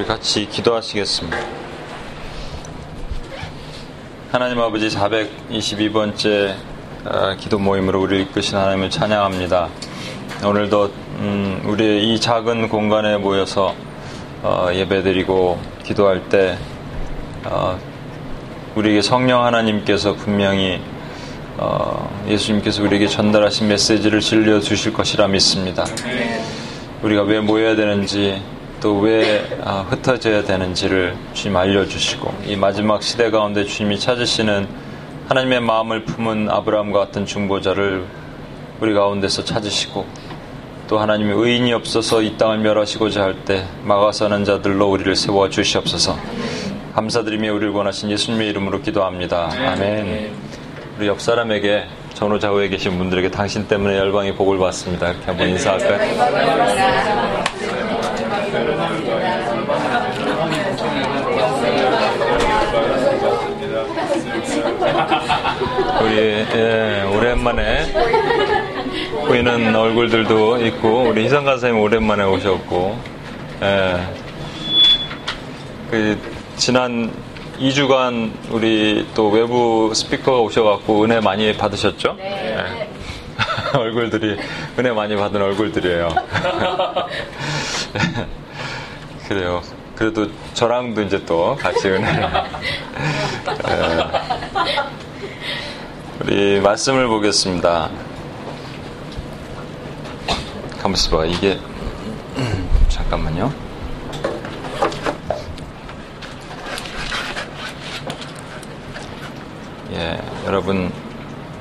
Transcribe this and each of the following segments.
우리 같이 기도하시겠습니다. 하나님 아버지 422번째 어, 기도 모임으로 우리를 이끄신 하나님을 찬양합니다. 오늘도 음, 우리의 이 작은 공간에 모여서 어, 예배드리고 기도할 때 어, 우리에게 성령 하나님께서 분명히 예수님께서 우리에게 전달하신 메시지를 진려 주실 것이라 믿습니다. 우리가 왜 모여야 되는지 또왜 아, 흩어져야 되는지를 주님 알려주시고 이 마지막 시대 가운데 주님이 찾으시는 하나님의 마음을 품은 아브라함과 같은 중보자를 우리 가운데서 찾으시고 또 하나님의 의인이 없어서 이 땅을 멸하시고자 할 때 막아서는 자들로 우리를 세워 주시옵소서 감사드리며 우리를 원하신 예수님의 이름으로 기도합니다. 아멘. 우리 옆 사람에게 전후 좌우에 계신 분들에게 당신 때문에 열방이 복을 받습니다. 이렇게 한번 인사할까요? 우리 예, 오랜만에 보이는 얼굴들도 있고 우리 희성 가사님 오랜만에 오셨고 예, 그 지난 2주간 우리 또 외부 스피커가 오셔갖고 은혜 많이 받으셨죠? 네. 예. 얼굴들이 은혜 많이 받은 얼굴들이에요. 그래요. 그래도 저랑도 이제 또 같이 은혜. 예. 우리 말씀을 보겠습니다. 가만 있어 봐. 이게 잠깐만요. 예, 여러분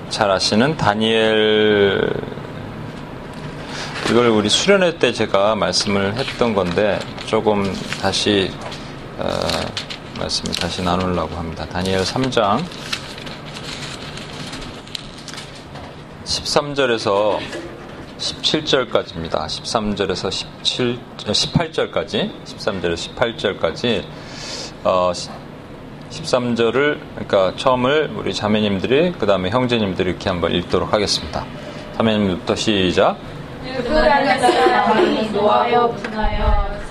잘 아시는 다니엘 이걸 우리 수련회 때 제가 말씀을 했던 건데 조금 다시 어, 말씀을 다시 나누려고 합니다. 다니엘 3장 13절에서 17절까지입니다. 13절에서 17, 18절까지, 13절에서 18절까지, 어, 13절을, 그러니까 처음을 우리 자매님들이, 그 다음에 형제님들이 이렇게 한번 읽도록 하겠습니다. 자매님부터 시작.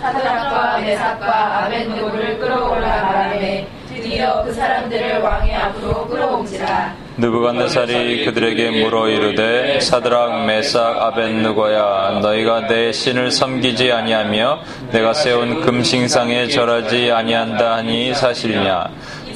사드락과 메삭과 아벤노를 끌어올라 말하되 드디어 그 사람들을 왕의 앞으로 끌어온지라 느부갓네살이 그들에게 물어 이르되 사드락 메삭 아벤누고야? 너희가 내 신을 섬기지 아니하며 내가 세운 금신상에 절하지 아니한다 하니 사실이냐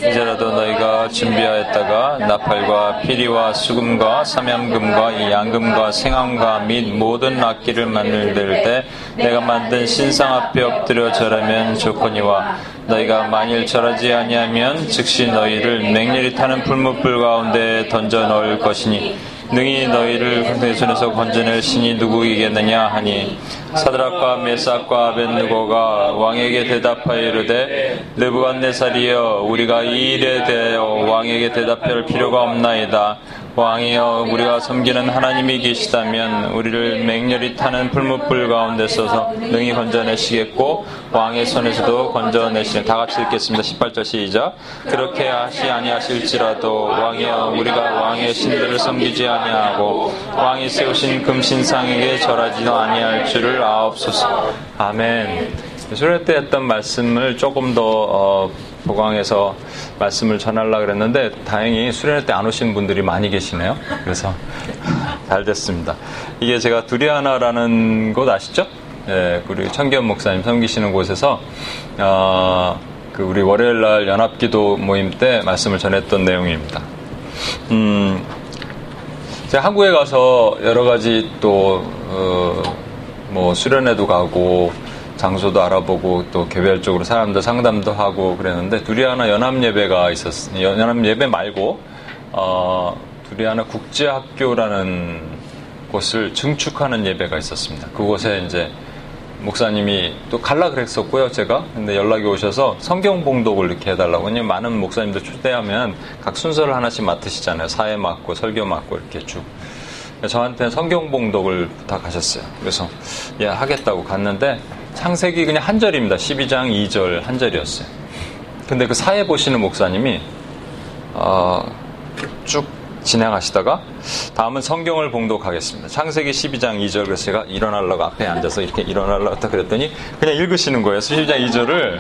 이제라도 너희가 준비하였다가 나팔과 피리와 수금과 삼양금과 양금과 생황과 및 모든 악기를 만들 때 내가 만든 신상 앞에 엎드려 절하면 좋거니와 너희가 만일 절하지 아니하면 즉시 너희를 맹렬히 타는 풀무불 가운데 던져 넣을 것이니 능히 너희를 내 손에서 건져낼 신이 누구이겠느냐 하니 사드락과 메삭과 아벤누고가 왕에게 대답하여 이르되 느부갓네살이여 우리가 이 일에 대하여 왕에게 대답할 필요가 없나이다 왕이여 우리가 섬기는 하나님이 계시다면 우리를 맹렬히 타는 풀무불 가운데 서서 능히 건져내시겠고 왕의 손에서도 건져내시는 다 같이 읽겠습니다. 18절 시작. 그렇게 하시 아니하실지라도 왕이여 우리가 왕의 신들을 섬기지 아니하고 왕이 세우신 금신상에게 절하지도 아니할 줄을 아옵소서. 아멘. 수련 때 했던 말씀을 조금 더 어, 보강해서 말씀을 전하려고 그랬는데 다행히 수련회 때 안 오신 분들이 많이 계시네요. 그래서 잘 됐습니다. 이게 제가 두리아나라는 곳 아시죠? 예, 우리 청기현 목사님 섬기시는 곳에서 어, 그 우리 월요일 날 연합기도 모임 때 말씀을 전했던 내용입니다. 음, 제가 한국에 가서 여러 가지 또, 어, 뭐 수련회도 가고 장소도 알아보고 또 개별적으로 사람들 상담도 하고 그랬는데 하나 연합 예배가 있었 연합 예배 말고 어, 하나 국제학교라는 곳을 증축하는 예배가 있었습니다. 그곳에 이제 목사님이 또 갈라 그랬었고요, 제가. 근데 연락이 오셔서 성경 봉독을 이렇게 해달라고. 왜냐면 많은 목사님들 초대하면 각 순서를 하나씩 맡으시잖아요. 사회 맡고, 설교 맡고, 이렇게 쭉. 저한테 성경 봉독을 부탁하셨어요. 그래서, 예, 하겠다고 갔는데, 창세기 그냥 한 절입니다. 12장 2절 한 절이었어요. 근데 그 사회 보시는 목사님이 어, 쭉 진행하시다가 다음은 성경을 봉독하겠습니다. 창세기 12장 2절 그래서 제가 일어나려고 앞에 앉아서 이렇게 일어나려고 딱 그랬더니 그냥 읽으시는 거예요. 12장 2절을.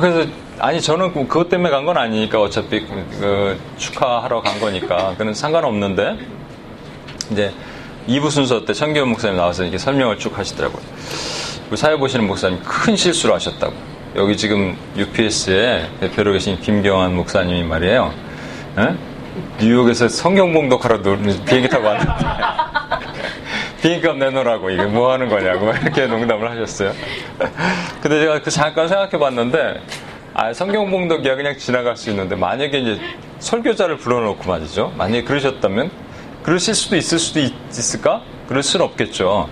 그래서 아니 저는 그, 그것 때문에 간 건 아니니까 어차피 그, 그 축하하러 간 거니까 그는 상관없는데 이제 2부 순서 때 청기현 목사님 나와서 이렇게 설명을 쭉 하시더라고요. 그 사회 보시는 목사님 큰 실수를 하셨다고. 여기 지금 UPS에 대표로 계신 김경환 목사님이 말이에요. 에? 뉴욕에서 성경 봉독하러 비행기 타고 왔는데 비행값 내놓으라고 이게 뭐 하는 거냐고 이렇게 농담을 하셨어요. 근데 제가 그 잠깐 생각해 봤는데 아, 성경 봉독 이야 그냥 지나갈 수 있는데 만약에 이제 설교자를 불러놓고 말이죠. 만약에 그러셨다면 그러실 수도 있을 수도 있, 있을까? 그럴 수는 없겠죠.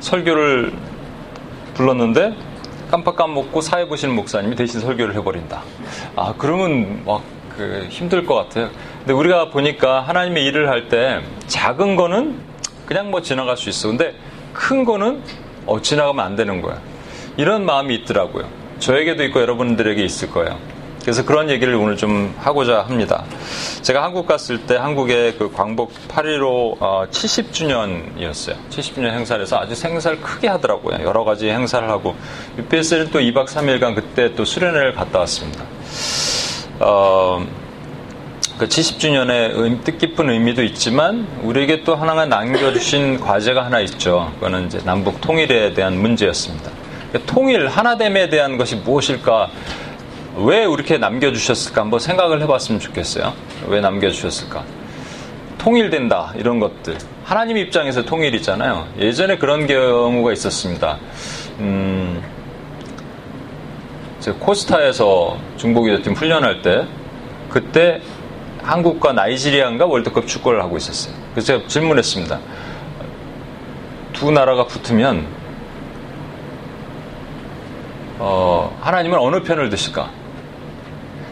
설교를 불렀는데 깜빡 까먹고 사회 보시는 목사님이 대신 설교를 해버린다. 아, 그러면 막 그 힘들 것 같아요. 근데 우리가 보니까 하나님의 일을 할 때 작은 거는 그냥 뭐 지나갈 수 있어. 근데 큰 거는 어, 지나가면 안 되는 거야. 이런 마음이 있더라고요. 저에게도 있고 여러분들에게 있을 거예요. 그래서 그런 얘기를 오늘 좀 하고자 합니다. 제가 한국 갔을 때 한국의 그 광복 8.15 어, 70주년이었어요. 70주년 행사를 해서 아주 생사를 크게 하더라고요. 여러 가지 행사를 하고 UPS는 또 2박 3일간 그때 또 수련회를 갔다 왔습니다. 어, 그 70주년의 뜻깊은 의미도 있지만 우리에게 또 하나가 남겨주신 과제가 하나 있죠. 그거는 이제 남북 통일에 대한 문제였습니다. 통일, 하나됨에 대한 것이 무엇일까? 왜 이렇게 남겨주셨을까? 한번 생각을 해봤으면 좋겠어요. 왜 남겨주셨을까? 통일된다, 이런 것들. 하나님 입장에서 통일이잖아요. 예전에 그런 경우가 있었습니다. 음, 코스타에서 중보기도팀 훈련할 때, 그때 한국과 나이지리아인가 월드컵 축구를 하고 있었어요. 그래서 제가 질문했습니다. 두 나라가 붙으면 어, 하나님은 어느 편을 드실까?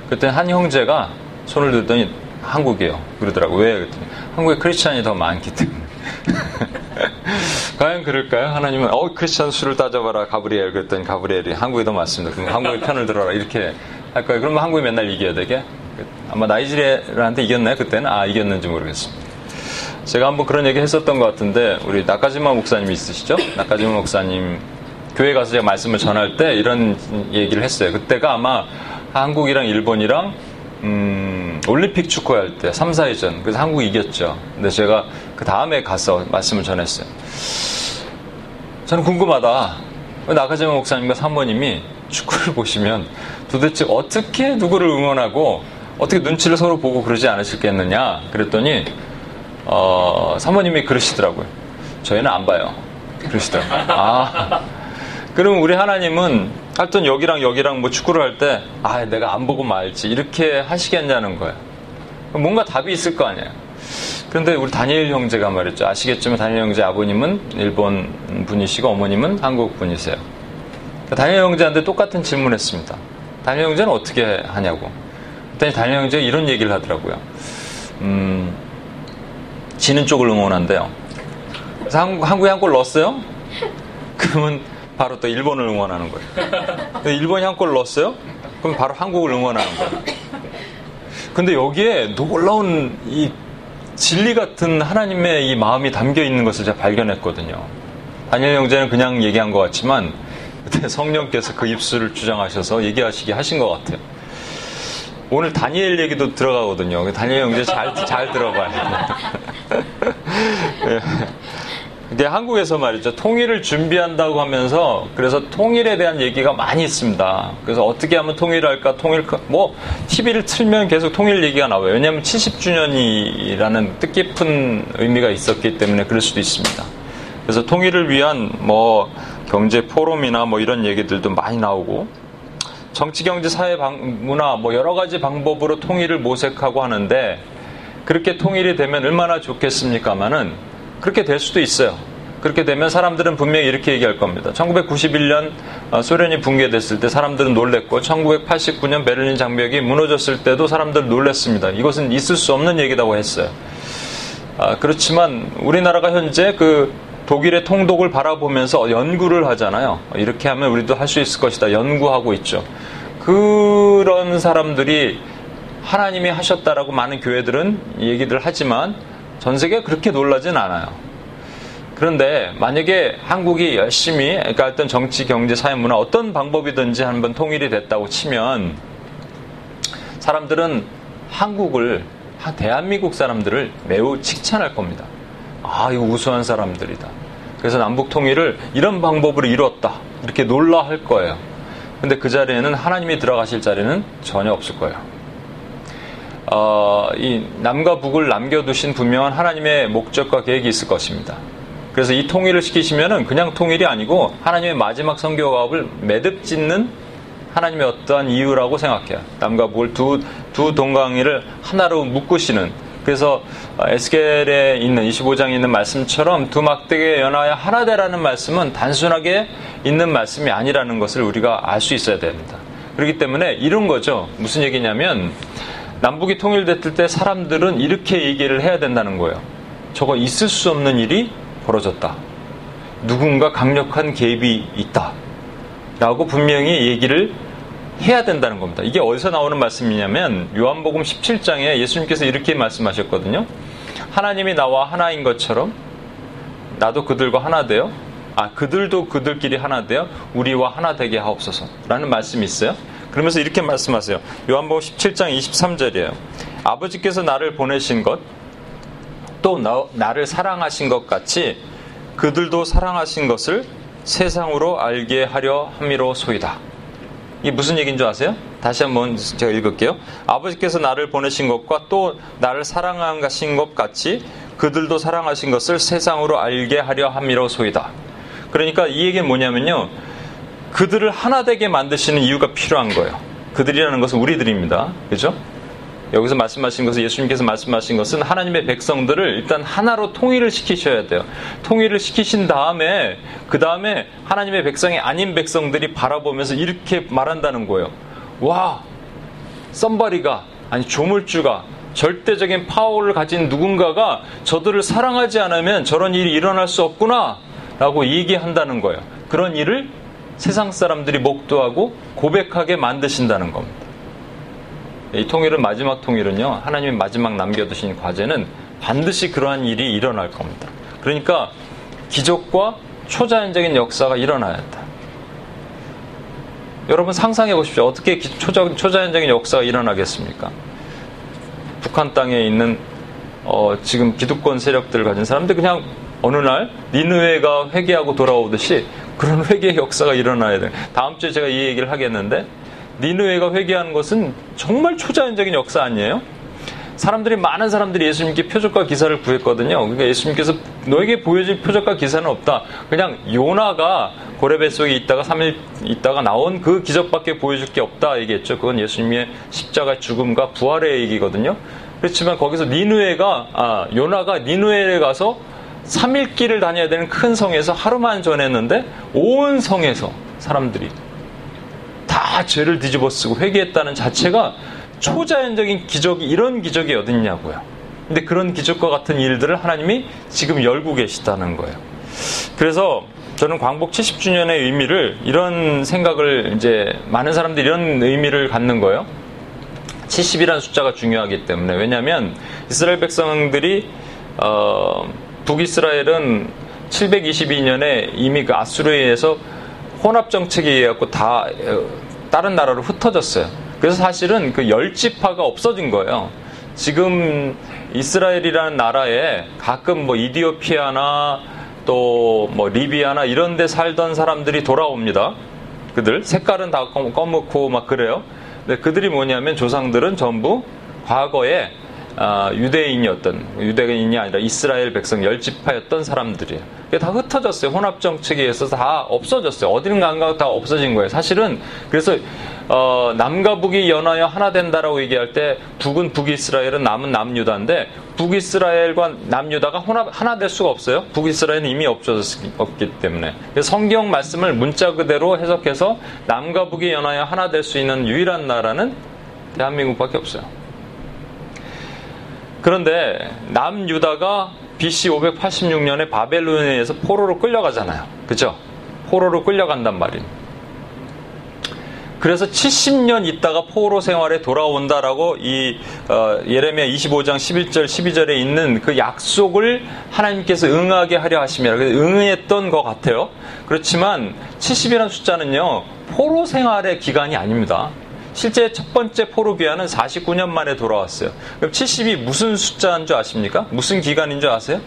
그때 한 형제가 손을 들더니 한국이에요. 그러더라고. 왜? 그랬더니 한국에 크리스찬이 더 많기 때문에. 과연 그럴까요? 하나님은 어 크리스찬 수를 따져봐라 가브리엘 그랬더니 가브리엘이 한국이 더 많습니다. 그럼 한국의 편을 들어라 이렇게 할 거예요. 그러면 한국이 맨날 이겨야 되게? 아마 나이지리아한테 이겼나요? 그때는 아 이겼는지 모르겠습니다. 제가 한번 그런 얘기 했었던 것 같은데 우리 나카지마 목사님 있으시죠? 나카지마 목사님 교회 가서 제가 말씀을 전할 때 이런 얘기를 했어요. 그때가 아마 한국이랑 일본이랑 음, 올림픽 축구할 때 3, 4회전 그래서 한국이 이겼죠. 근데 제가 그 다음에 가서 말씀을 전했어요. 저는 궁금하다. 나가재마 목사님과 사모님이 축구를 보시면 도대체 어떻게 누구를 응원하고 어떻게 눈치를 서로 보고 그러지 않으실겠느냐 그랬더니 어, 사모님이 그러시더라고요. 저희는 안 봐요. 그러시더라고요. 아, 그러면 우리 하나님은 하여튼 여기랑 여기랑 뭐 축구를 할 때, 아, 내가 안 보고 말지. 이렇게 하시겠냐는 거예요. 뭔가 답이 있을 거 아니에요. 그런데 우리 다니엘 형제가 말했죠. 아시겠지만 다니엘 형제 아버님은 일본 분이시고 어머님은 한국 분이세요. 그러니까 다니엘 형제한테 똑같은 질문을 했습니다. 다니엘 형제는 어떻게 하냐고. 그랬더니 다니엘 형제가 이런 얘기를 하더라고요. 음, 지는 쪽을 응원한대요. 그래서 한국, 한국에 한 골 넣었어요? 그러면 바로 또 일본을 응원하는 거예요. 일본이 한 골 넣었어요? 그럼 바로 한국을 응원하는 거예요. 근데 여기에 놀라운 이 진리 같은 하나님의 이 마음이 담겨 있는 것을 제가 발견했거든요. 다니엘 형제는 그냥 얘기한 것 같지만 그때 성령께서 그 입술을 주장하셔서 얘기하시게 하신 것 같아요. 오늘 다니엘 얘기도 들어가거든요. 다니엘 형제 잘, 잘 들어봐요. 네. 근데 한국에서 말이죠. 통일을 준비한다고 하면서 그래서 통일에 대한 얘기가 많이 있습니다. 그래서 어떻게 하면 통일할까? 통일 뭐 TV를 틀면 계속 통일 얘기가 나와요. 왜냐하면 70주년이라는 뜻깊은 의미가 있었기 때문에 그럴 수도 있습니다. 그래서 통일을 위한 뭐 경제 포럼이나 뭐 이런 얘기들도 많이 나오고 정치, 경제, 사회, 방, 문화 뭐 여러 가지 방법으로 통일을 모색하고 하는데 그렇게 통일이 되면 얼마나 좋겠습니까마는 그렇게 될 수도 있어요. 그렇게 되면 사람들은 분명히 이렇게 얘기할 겁니다. 1991년 어, 소련이 붕괴됐을 때 사람들은 놀랬고 1989년 베를린 장벽이 무너졌을 때도 사람들 놀랬습니다. 이것은 있을 수 없는 얘기라고 했어요. 아, 그렇지만 우리나라가 현재 그 독일의 통독을 바라보면서 연구를 하잖아요. 이렇게 하면 우리도 할 수 있을 것이다. 연구하고 있죠. 그런 사람들이 하나님이 하셨다라고 많은 교회들은 얘기들 하지만 전 세계가 그렇게 놀라진 않아요. 그런데 만약에 한국이 열심히 그러니까 어떤 정치, 경제, 사회, 문화 어떤 방법이든지 한번 통일이 됐다고 치면 사람들은 한국을 대한민국 사람들을 매우 칭찬할 겁니다. 아, 이거 우수한 사람들이다. 그래서 남북 통일을 이런 방법으로 이뤘다. 이렇게 놀라할 거예요. 근데 그 자리에는 하나님이 들어가실 자리는 전혀 없을 거예요. 어, 이 남과 북을 남겨두신 분명한 하나님의 목적과 계획이 있을 것입니다. 그래서 이 통일을 시키시면은 그냥 통일이 아니고 하나님의 마지막 성교가업을 매듭 짓는 하나님의 어떠한 이유라고 생각해요. 남과 북을 두, 두 동강이를 하나로 묶으시는 그래서 에스겔에 있는 25장에 있는 말씀처럼 두 막대기에 연하여 하나 되라는 말씀은 단순하게 있는 말씀이 아니라는 것을 우리가 알 수 있어야 됩니다. 그렇기 때문에 이런 거죠. 무슨 얘기냐면 남북이 통일됐을 때 사람들은 이렇게 얘기를 해야 된다는 거예요. 저거 있을 수 없는 일이 벌어졌다. 누군가 강력한 개입이 있다. 라고 분명히 얘기를 해야 된다는 겁니다. 이게 어디서 나오는 말씀이냐면 요한복음 17장에 예수님께서 이렇게 말씀하셨거든요. 하나님이 나와 하나인 것처럼 나도 그들과 하나 되어 아 그들도 그들끼리 하나 되어 우리와 하나 되게 하옵소서라는 말씀이 있어요. 그러면서 이렇게 말씀하세요. 요한복음 17장 23절이에요. 아버지께서 나를 보내신 것 또 나 를 사랑하신 것 같이 그들도 사랑하신 것을 세상으로 알게 하려 함이로 소이다. 이게 무슨 얘기인 줄 아세요? 다시 한번 제가 읽을게요. 아버지께서 나를 보내신 것과 또 나를 사랑하신 것 같이 그들도 사랑하신 것을 세상으로 알게 하려 함이로 소이다. 그러니까 이 얘기는 뭐냐면요. 그들을 하나 되게 만드시는 이유가 필요한 거예요. 그들이라는 것은 우리들입니다. 그죠? 여기서 말씀하신 것은 예수님께서 말씀하신 것은 하나님의 백성들을 일단 하나로 통일을 시키셔야 돼요. 통일을 시키신 다음에 그 다음에 하나님의 백성이 아닌 백성들이 바라보면서 이렇게 말한다는 거예요. 와, 썸바리가 아니 조물주가 절대적인 파워를 가진 누군가가 저들을 사랑하지 않으면 저런 일이 일어날 수 없구나 라고 얘기한다는 거예요. 그런 일을 세상 사람들이 목도하고 고백하게 만드신다는 겁니다. 이 통일은 마지막 통일은요. 하나님이 마지막 남겨두신 과제는 반드시 그러한 일이 일어날 겁니다. 그러니까 기적과 초자연적인 역사가 일어나야 한다. 여러분 상상해 보십시오. 어떻게 초자, 초자연적인 역사가 일어나겠습니까? 북한 땅에 있는 어, 지금 기득권 세력들을 가진 사람들 그냥 어느 날 니느웨가 회개하고 돌아오듯이 그런 회개의 역사가 일어나야 돼. 다음 주에 제가 이 얘기를 하겠는데 니느웨가 회개하는 것은 정말 초자연적인 역사 아니에요? 사람들이 많은 사람들이 예수님께 표적과 기사를 구했거든요. 그러니까 예수님께서 너에게 보여줄 표적과 기사는 없다. 그냥 요나가 고래배 속에 있다가 3일 있다가 나온 그 기적밖에 보여줄 게 없다 얘기했죠. 그건 예수님의 십자가 죽음과 부활의 얘기거든요. 그렇지만 거기서 니누에가 아 요나가 니누에에 가서 3일 길을 다녀야 되는 큰 성에서 하루만 전했는데 온 성에서 사람들이 다 죄를 뒤집어 쓰고 회개했다는 자체가 초자연적인 기적이 이런 기적이 어딨냐고요. 근데 그런 기적과 같은 일들을 하나님이 지금 열고 계시다는 거예요. 그래서 저는 광복 70주년의 의미를 이런 생각을 이제 많은 사람들이 이런 의미를 갖는 거예요. 70이라는 숫자가 중요하기 때문에 왜냐하면 이스라엘 백성들이 어, 북이스라엘은 722년에 이미 그 아수르에 의해서 혼합 정책에 의해 갖고 다 어, 다른 나라로 흩어졌어요. 그래서 사실은 그 열지파가 없어진 거예요. 지금 이스라엘이라는 나라에 가끔 뭐 이디오피아나 또 뭐 리비아나 이런 데 살던 사람들이 돌아옵니다. 그들 색깔은 다 검고 막 그래요. 근데 그들이 뭐냐면 조상들은 전부 과거에 아, 유대인이었던 유대인이 아니라 이스라엘 백성 열지파였던 사람들이에요. 그게 다 흩어졌어요. 혼합 정책에 의해서 다 없어졌어요. 어딘가가 다 없어진 거예요. 사실은 그래서 어, 남과 북이 연하여 하나 된다라고 얘기할 때 북은 북이스라엘은 남은 남유다인데 북이스라엘과 남유다가 혼합, 하나 될 수가 없어요. 북이스라엘은 이미 없어졌기 때문에 성경 말씀을 문자 그대로 해석해서 남과 북이 연하여 하나 될 수 있는 유일한 나라는 대한민국밖에 없어요. 그런데 남유다가 BC 586년에 바벨론에 의해서 포로로 끌려가잖아요. 그죠? 포로로 끌려간단 말이에요. 그래서 70년 있다가 포로 생활에 돌아온다라고 이 어, 예레미야 25장 11절 12절에 있는 그 약속을 하나님께서 응하게 하려 하심이라. 그래서 응했던 것 같아요. 그렇지만 70이라는 숫자는요 포로 생활의 기간이 아닙니다. 실제 첫 번째 귀환은 49년 만에 돌아왔어요. 그럼 70이 무슨 숫자인 줄 아십니까? 무슨 기간인 줄 아세요?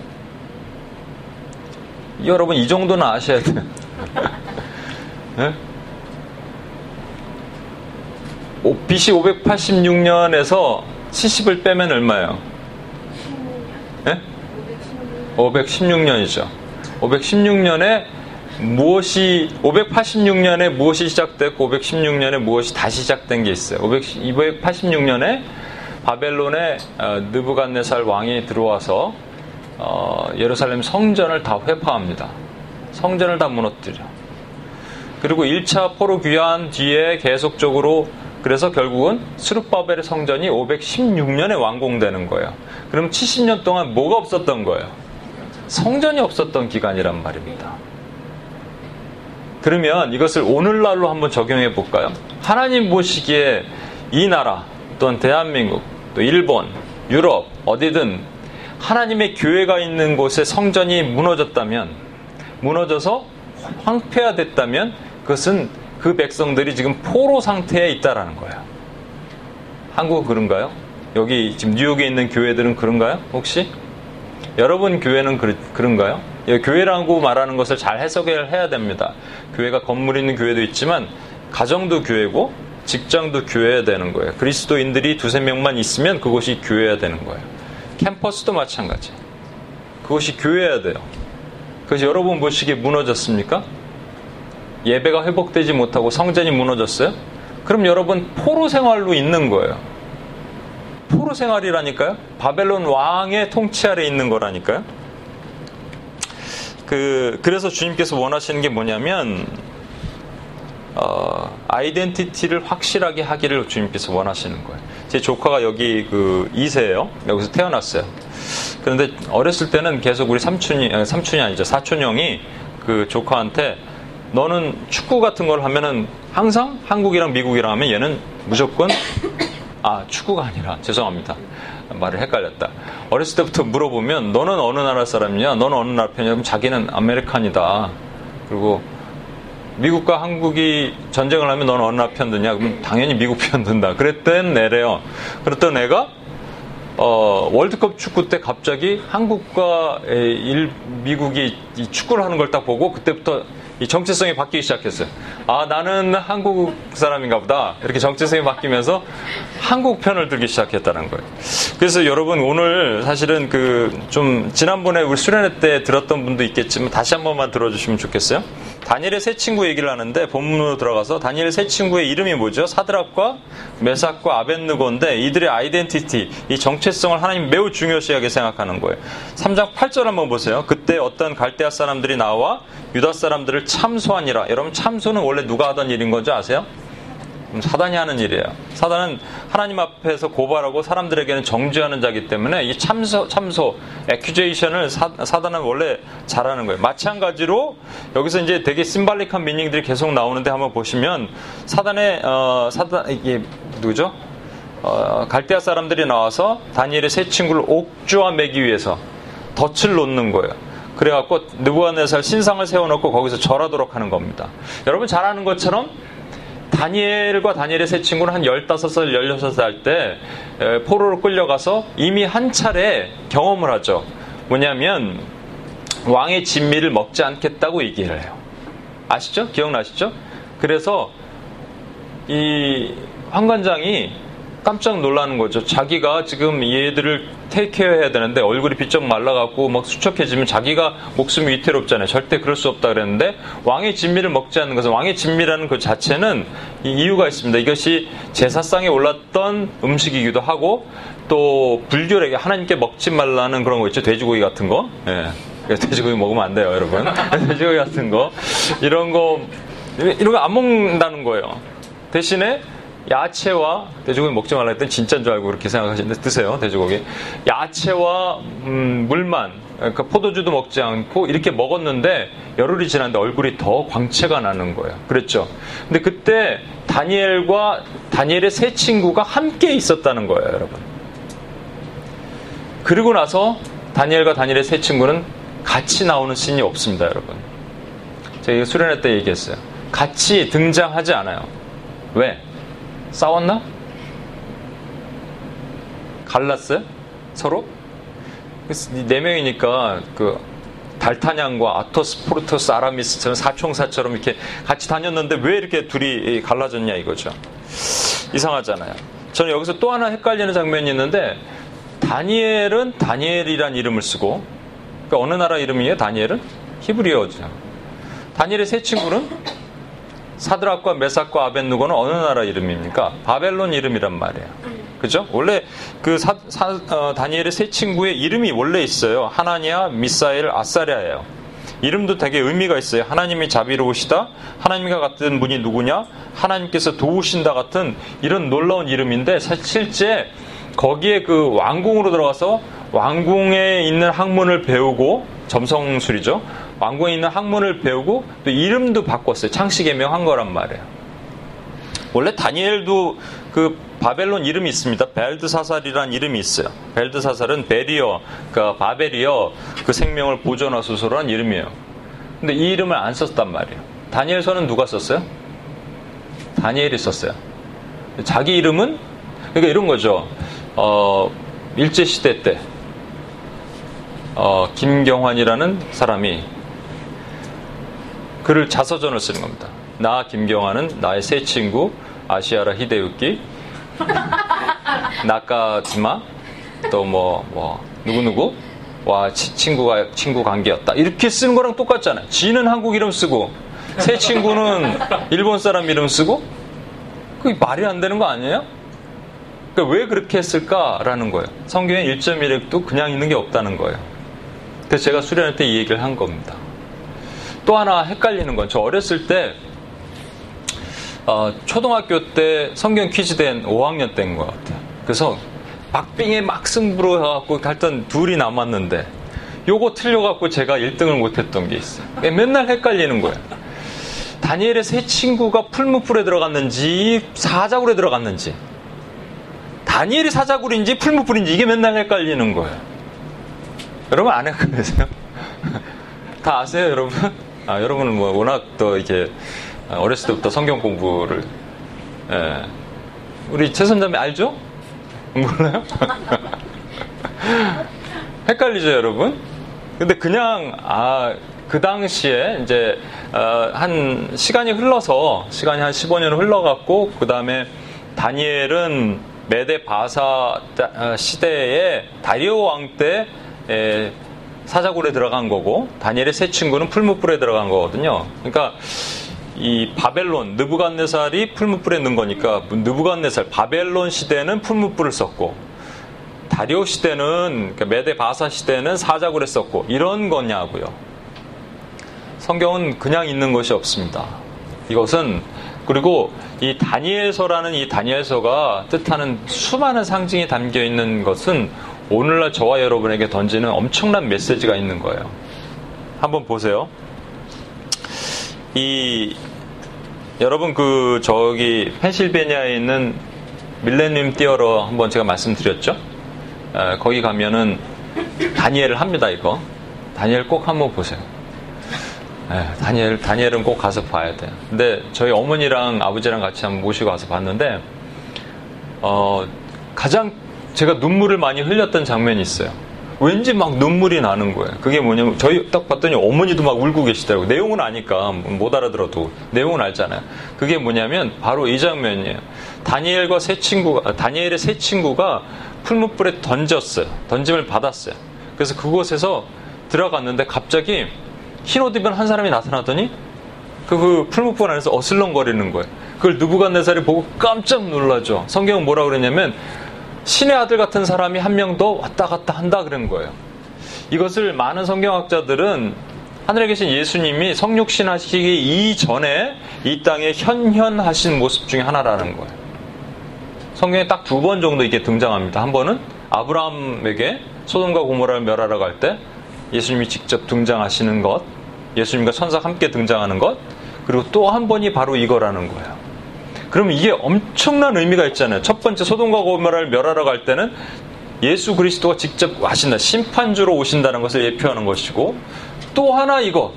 여러분 이 정도는 아셔야 돼요. 네? BC 586년에서 70을 빼면 얼마예요? 네? 516년이죠. 516년에 무엇이 586년에 무엇이 시작됐고 516년에 무엇이 다시 시작된 게 있어요. 586년에 바벨론의 어, 느부갓네살 왕이 들어와서 어, 예루살렘 성전을 다 회파합니다. 성전을 다 무너뜨려. 그리고 1차 포로 귀환 뒤에 계속적으로 그래서 결국은 스룹바벨의 성전이 516년에 완공되는 거예요. 그럼 70년 동안 뭐가 없었던 거예요? 성전이 없었던 기간이란 말입니다. 그러면 이것을 오늘날로 한번 적용해 볼까요? 하나님 보시기에 이 나라 또는 대한민국 또 일본, 유럽 어디든 하나님의 교회가 있는 곳에 성전이 무너졌다면 무너져서 황폐화됐다면 그것은 그 백성들이 지금 포로 상태에 있다라는 거예요. 한국은 그런가요? 여기 지금 뉴욕에 있는 교회들은 그런가요? 혹시? 여러분 교회는 그, 런가요 교회라고 말하는 것을 잘 해석을 해야 됩니다. 교회가 건물 있는 교회도 있지만 가정도 교회고 직장도 교회야 되는 거예요. 그리스도인들이 두세 명만 있으면 그곳이 교회야 되는 거예요. 캠퍼스도 마찬가지. 그것이 교회야 돼요. 그래서 여러분 보시기에 무너졌습니까? 예배가 회복되지 못하고 성전이 무너졌어요? 그럼 여러분 포로 생활로 있는 거예요. 포로 생활이라니까요? 바벨론 왕의 통치 아래 있는 거라니까요? 그, 그래서 주님께서 원하시는 게 뭐냐면, 어, 아이덴티티를 확실하게 하기를 주님께서 원하시는 거예요. 제 조카가 여기 그 2세예요. 여기서 태어났어요. 그런데 어렸을 때는 계속 우리 삼촌이, 삼촌이 아니죠. 사촌 형이 그 조카한테 너는 축구 같은 걸 하면은 항상 한국이랑 미국이랑 하면 얘는 무조건 아 축구가 아니라. 죄송합니다. 말을 헷갈렸다. 어렸을 때부터 물어보면 너는 어느 나라 사람이냐? 너는 어느 나라 편이냐? 그럼 자기는 아메리칸이다. 그리고 미국과 한국이 전쟁을 하면 너는 어느 나라 편 드냐? 그럼 당연히 미국 편 든다. 그랬던 애래요. 그랬던 애가 어, 월드컵 축구 때 갑자기 한국과 일, 미국이 축구를 하는 걸 딱 보고 그때부터 이 정체성이 바뀌기 시작했어요. 아, 나는 한국 사람인가 보다. 이렇게 정체성이 바뀌면서 한국 편을 들기 시작했다는 거예요. 그래서 여러분 오늘 사실은 그 좀 지난번에 우리 수련회 때 들었던 분도 있겠지만 다시 한 번만 들어주시면 좋겠어요. 다니엘의 세 친구 얘기를 하는데 본문으로 들어가서 다니엘 세 친구의 이름이 뭐죠? 사드락과 메삭과 아벤느고인데 이들의 아이덴티티, 이 정체성을 하나님 매우 중요시하게 생각하는 거예요. 3장 8절 한번 보세요. 그때 어떤 갈대아 사람들이 나와 유다 사람들을 참소하니라. 여러분 참소는 원래 누가 하던 일인 건지 아세요? 사단이 하는 일이에요. 사단은 하나님 앞에서 고발하고 사람들에게는 정죄하는 자기 때문에 이 참소, 참소, 에큐제이션을 사, 단은 원래 잘하는 거예요. 마찬가지로 여기서 이제 되게 심발릭한 미닝들이 계속 나오는데 한번 보시면 사단의 어, 사단 이게 누구죠? 어, 갈대아 사람들이 나와서 다니엘의 세 친구를 옥주와 매기 위해서 덫을 놓는 거예요. 그래갖고 느부갓네살 신상을 세워놓고 거기서 절하도록 하는 겁니다. 여러분 잘 아는 것처럼 다니엘과 다니엘의 세 친구는 한 15살, 16살 때 포로로 끌려가서 이미 한 차례 경험을 하죠. 뭐냐면 왕의 진미를 먹지 않겠다고 얘기를 해요. 아시죠? 기억나시죠? 그래서 이 황관장이 깜짝 놀라는 거죠. 자기가 지금 얘들을 테이크해야 해 되는데 얼굴이 비쩍 말라갖고 막 수척해지면 자기가 목숨이 위태롭잖아요. 절대 그럴 수 없다 그랬는데 왕의 진미를 먹지 않는 것은 왕의 진미라는 그 자체는 이유가 있습니다. 이것이 제사상에 올랐던 음식이기도 하고 또 불교에게 하나님께 먹지 말라는 그런 거 있죠. 돼지고기 같은 거. 예. 돼지고기 먹으면 안 돼요, 여러분. 돼지고기 같은 거. 이런 거, 이런 거 안 먹는다는 거예요. 대신에 야채와 돼지고기 먹지 말라 했더니 진짜인 줄 알고 그렇게 생각하시는데 드세요 돼지고기 야채와 음, 물만 그러니까 포도주도 먹지 않고 이렇게 먹었는데 열흘이 지났는데 얼굴이 더 광채가 나는 거예요 그랬죠 근데 그때 다니엘과 다니엘의 세 친구가 함께 있었다는 거예요, 여러분. 그리고 나서 다니엘과 다니엘의 세 친구는 같이 나오는 씬이 없습니다, 여러분. 제가 수련회 때 얘기했어요. 같이 등장하지 않아요. 왜? 싸웠나? 갈랐어요? 서로? 네 명이니까 그 달타냥과 아토스, 포르토스, 아라미스처럼 사총사처럼 이렇게 같이 다녔는데 왜 이렇게 둘이 갈라졌냐 이거죠. 이상하잖아요. 저는 여기서 또 하나 헷갈리는 장면이 있는데 다니엘은 다니엘이란 이름을 쓰고 그러니까 어느 나라 이름이에요? 다니엘은 히브리어죠. 다니엘의 세 친구는 사드락과 메삭과 아벤누고는 어느 나라 이름입니까? 바벨론 이름이란 말이에요. 그죠? 원래 그 사, 사, 어, 다니엘의 세 친구의 이름이 원래 있어요. 하나니아, 미사엘, 아사랴예요. 이름도 되게 의미가 있어요. 하나님이 자비로우시다. 하나님과 같은 분이 누구냐? 하나님께서 도우신다 같은 이런 놀라운 이름인데 실제 거기에 그 왕궁으로 들어가서 왕궁에 있는 학문을 배우고 점성술이죠. 왕궁에 있는 학문을 배우고 또 이름도 바꿨어요. 창씨개명 한 거란 말이에요. 원래 다니엘도 그 바벨론 이름이 있습니다. 벨드사살이라는 이름이 있어요. 벨드사살은 베리어, 그러니까 바벨이어 그 생명을 보존하소서라는 이름이에요. 근데 이 이름을 안 썼단 말이에요. 다니엘서는 누가 썼어요? 다니엘이 썼어요. 자기 이름은 그러니까 이런 거죠. 어, 일제 시대 때 어, 김경환이라는 사람이 글을 자서전을 쓰는 겁니다. 나 김경환은 나의 새 친구 아시아라 히데유키 나카지마 또 뭐뭐 뭐, 누구누구 와 친구가 친구 관계였다 이렇게 쓰는 거랑 똑같잖아요. 지는 한국 이름 쓰고 새 친구는 일본 사람 이름 쓰고 그게 말이 안 되는 거 아니에요? 그러니까 왜 그렇게 했을까라는 거예요. 성경에 1.1획도 그냥 있는 게 없다는 거예요. 그래서 제가 수련할 때 이 얘기를 한 겁니다. 또 하나 헷갈리는 건 저 어렸을 때 어, 초등학교 때 성경 퀴즈 된 5학년 때인 것 같아요. 그래서 박빙에 막 승부로 해갖고 갈던 둘이 남았는데 요거 틀려갖고 제가 1등을 못했던 게 있어요. 맨날 헷갈리는 거예요. 다니엘의 세 친구가 풀무풀에 들어갔는지 사자굴에 들어갔는지 다니엘이 사자굴인지 풀무풀인지 이게 맨날 헷갈리는 거예요. 여러분 안 헷갈리세요? 다 아세요 여러분? 아 여러분은 뭐 워낙 또 이렇게 어렸을 때부터 성경 공부를 예. 우리 최 선자매 알죠? 몰라요? 헷갈리죠 여러분? 근데 그냥 아 그 당시에 이제 어, 한 시간이 흘러서 시간이 한 15년 흘러갔고 그 다음에 다니엘은 메데 바사 어, 시대에 다리오 왕 때 사자굴에 들어간 거고 다니엘의 세 친구는 풀무불에 들어간 거거든요. 그러니까 이 바벨론 느부갓네살이 풀무불에 넣은 거니까 느부갓네살 바벨론 시대는 풀무불을 썼고 다리오 시대는 그러니까 메데 바사 시대는 사자굴에 썼고 이런 거냐고요. 성경은 그냥 있는 것이 없습니다. 이것은 그리고 이 다니엘서라는 이 다니엘서가 뜻하는 수많은 상징이 담겨 있는 것은 오늘날 저와 여러분에게 던지는 엄청난 메시지가 있는 거예요. 한번 보세요. 이 여러분 그 저기 펜실베니아에 있는 밀레니엄 띠어러 한번 제가 말씀드렸죠. 에, 거기 가면은 다니엘을 합니다 이거. 다니엘 꼭 한번 보세요. 에, 다니엘 다니엘은 꼭 가서 봐야 돼요. 근데 저희 어머니랑 아버지랑 같이 한번 모시고 와서 봤는데 어, 가장 제가 눈물을 많이 흘렸던 장면이 있어요. 왠지 막 눈물이 나는 거예요. 그게 뭐냐면 저희 딱 봤더니 어머니도 막 울고 계시더라고요. 내용은 아니까 못 알아들어도 내용은 알잖아요. 그게 뭐냐면 바로 이 장면이에요. 다니엘과 세 친구가 다니엘의 세 친구가 풀무불에 던졌어요. 던짐을 받았어요. 그래서 그곳에서 들어갔는데 갑자기 흰 옷 입은 한 사람이 나타나더니 그, 그 풀무불 안에서 어슬렁거리는 거예요. 그걸 누구간네살이 보고 깜짝 놀라죠. 성경은 뭐라 그랬냐면 신의 아들 같은 사람이 한 명 더 왔다 갔다 한다 그런 거예요. 이것을 많은 성경학자들은 하늘에 계신 예수님이 성육신 하시기 이전에 이 땅에 현현하신 모습 중에 하나라는 거예요. 성경에 딱 두 번 정도 이게 등장합니다. 한 번은 아브라함에게 소돔과 고모라를 멸하러 갈 때 예수님이 직접 등장하시는 것, 예수님과 천사가 함께 등장하는 것, 그리고 또 한 번이 바로 이거라는 거예요. 그러면 이게 엄청난 의미가 있잖아요. 첫 번째 소돔과 고모라를 멸하러 갈 때는 예수 그리스도가 직접 하신다. 심판주로 오신다는 것을 예표하는 것이고 또 하나 이거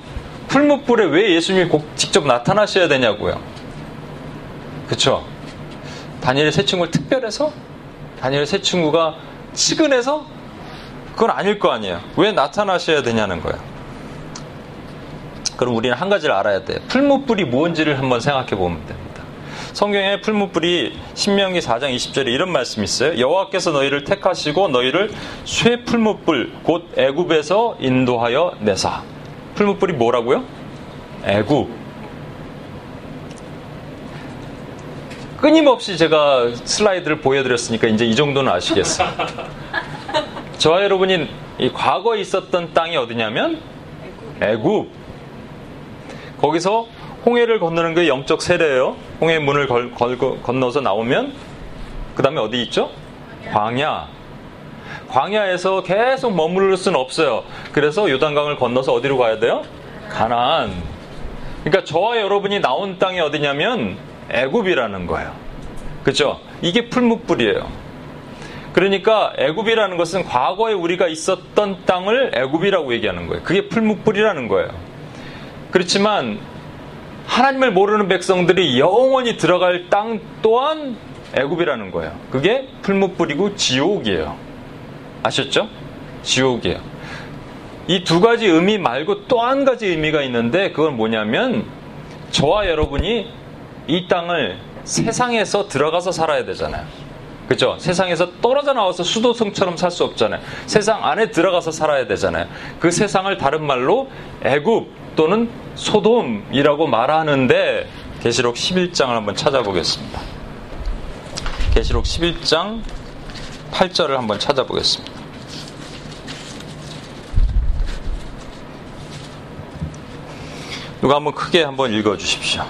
풀무불에 왜 예수님이 꼭 직접 나타나셔야 되냐고요. 그쵸? 다니엘 세 친구를 특별해서? 다니엘 세 친구가 치근해서? 그건 아닐 거 아니에요. 왜 나타나셔야 되냐는 거예요. 그럼 우리는 한 가지를 알아야 돼요. 풀무불이 뭔지를 한번 생각해 보면 됩니다. 성경에 풀무불이 신명기 4장 20절에 이런 말씀이 있어요. 여호와께서 너희를 택하시고 너희를 쇠 풀무불 곧 애굽에서 인도하여 내사. 풀무불이 뭐라고요? 애굽. 끊임없이 제가 슬라이드를 보여드렸으니까 이제 이 정도는 아시겠어요. 저와 여러분이 과거에 있었던 땅이 어디냐면 애굽. 거기서 홍해를 건너는 게 영적 세례예요. 홍해 문을 걸, 걸, 건너서 나오면 그 다음에 어디 있죠? 광야. 광야에서 계속 머무를 수는 없어요. 그래서 요단강을 건너서 어디로 가야 돼요? 가나안. 그러니까 저와 여러분이 나온 땅이 어디냐면 애굽이라는 거예요. 그렇죠? 이게 풀무불이에요. 그러니까 애굽이라는 것은 과거에 우리가 있었던 땅을 애굽이라고 얘기하는 거예요. 그게 풀무불이라는 거예요. 그렇지만 하나님을 모르는 백성들이 영원히 들어갈 땅 또한 애굽이라는 거예요. 그게 풀무불이고 지옥이에요. 아셨죠? 지옥이에요. 이 두 가지 의미 말고 또 한 가지 의미가 있는데 그건 뭐냐면 저와 여러분이 이 땅을 세상에서 들어가서 살아야 되잖아요. 그죠? 세상에서 떨어져 나와서 수도성처럼 살 수 없잖아요. 세상 안에 들어가서 살아야 되잖아요. 그 세상을 다른 말로 애굽 또는 소돔이라고 말하는데 계시록 11장을 한번 찾아보겠습니다. 계시록 11장 8절을 한번 찾아보겠습니다. 누가 한번 크게 한번 읽어 주십시오.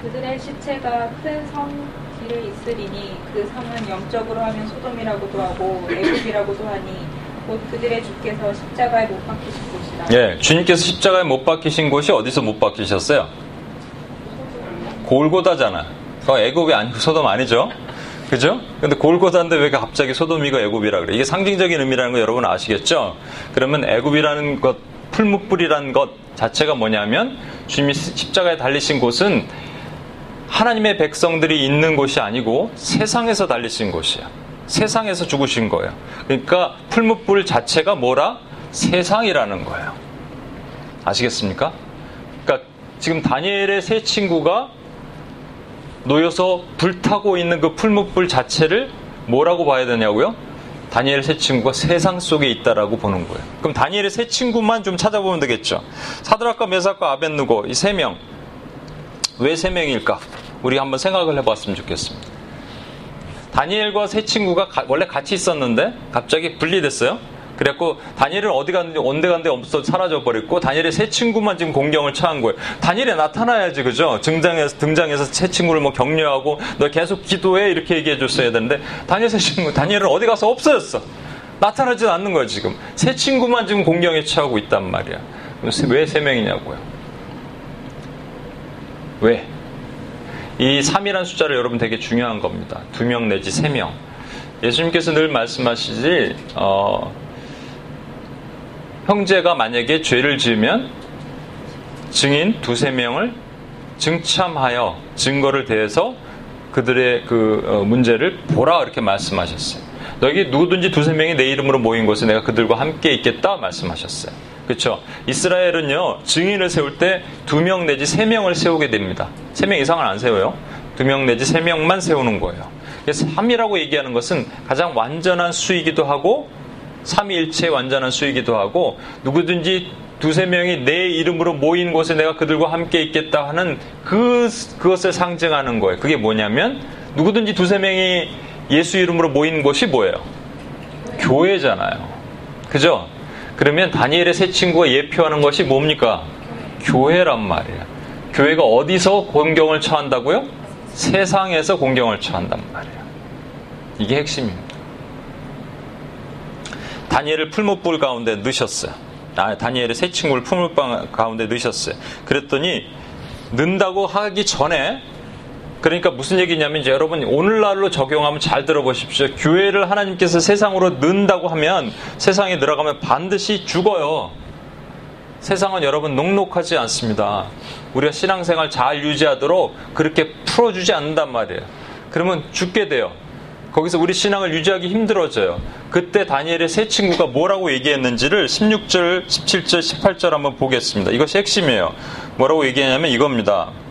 그들의 시체가 큰 성 뒤를 있으리니 그 성은 영적으로 하면 소돔이라고도 하고 애굽이라고도 하니 곧 그들의 주께서 십자가에 못 박히신 곳이라. 예, 주님께서 십자가에 못 박히신 곳이 어디서 못 박히셨어요? 골고다잖아. 그 애굽이 아니고 소돔 아니죠? 그죠? 근데 골고다인데 왜 갑자기 소돔이가 애굽이라 그래? 이게 상징적인 의미라는 거 여러분 아시겠죠? 그러면 애굽이라는 것, 풀무불이라는 것 자체가 뭐냐면 주님이 십자가에 달리신 곳은 하나님의 백성들이 있는 곳이 아니고 세상에서 달리신 곳이야. 세상에서 죽으신 거예요. 그러니까 풀무불 자체가 뭐라? 세상이라는 거예요. 아시겠습니까? 그러니까 지금 다니엘의 세 친구가 놓여서 불타고 있는 그 풀무불 자체를 뭐라고 봐야 되냐고요? 다니엘 세 친구가 세상 속에 있다라고 보는 거예요. 그럼 다니엘의 세 친구만 좀 찾아보면 되겠죠. 사드락과 메삭과 아벤누고 이 세 명. 왜 세 명일까? 우리 한번 생각을 해봤으면 좋겠습니다. 다니엘과 세 친구가 가, 원래 같이 있었는데 갑자기 분리됐어요. 그래갖고 다니엘은 어디 갔는지 온데 간데 없어 사라져 버렸고 다니엘의 세 친구만 지금 공경을 처한 거예요. 다니엘이 나타나야지 그죠? 등장해서 등장해서 세 친구를 뭐 격려하고 너 계속 기도해 이렇게 얘기해 줬어야 되는데 다니엘 세 친구 다니엘은 어디 가서 없어졌어. 나타나지 않는 거예요 지금. 세 친구만 지금 공경에 처하고 있단 말이야. 왜 세 명이냐고요? 왜? 이 3이라는 숫자를 여러분 되게 중요한 겁니다. 두 명 내지 세 명. 예수님께서 늘 말씀하시지, 어, 형제가 만약에 죄를 지으면 증인 두세 명을 증참하여 증거를 대해서 그들의 그 어, 문제를 보라 이렇게 말씀하셨어요. 너희 누구든지 두세 명이 내 이름으로 모인 곳에 내가 그들과 함께 있겠다 말씀하셨어요. 그렇죠? 이스라엘은요 증인을 세울 때 두 명 내지 세 명을 세우게 됩니다. 세 명 이상을 안 세워요. 두 명 내지 세 명만 세우는 거예요. 그래서 3이라고 얘기하는 것은 가장 완전한 수이기도 하고 삼위일체 완전한 수이기도 하고 누구든지 두세 명이 내 이름으로 모인 곳에 내가 그들과 함께 있겠다 하는 그 그것을 상징하는 거예요. 그게 뭐냐면 누구든지 두세 명이 예수 이름으로 모인 곳이 뭐예요? 교회잖아요. 그죠? 그러면 다니엘의 세 친구가 예표하는 것이 뭡니까? 교회란 말이에요. 교회가 어디서 공경을 처한다고요? 세상에서 공경을 처한단 말이에요. 이게 핵심입니다. 다니엘을 풀무불 가운데 넣으셨어요. 아, 다니엘의 세 친구를 풀무불 가운데 넣으셨어요. 그랬더니 넣는다고 하기 전에 그러니까 무슨 얘기냐면 이제 여러분 오늘날로 적용하면 잘 들어보십시오. 교회를 하나님께서 세상으로 넣는다고 하면 세상에 들어가면 반드시 죽어요. 세상은 여러분 녹록하지 않습니다. 우리가 신앙생활 잘 유지하도록 그렇게 풀어주지 않는단 말이에요. 그러면 죽게 돼요. 거기서 우리 신앙을 유지하기 힘들어져요. 그때 다니엘의 세 친구가 뭐라고 얘기했는지를 16절, 17절, 18절 한번 보겠습니다. 이것이 핵심이에요. 뭐라고 얘기했냐면 이겁니다.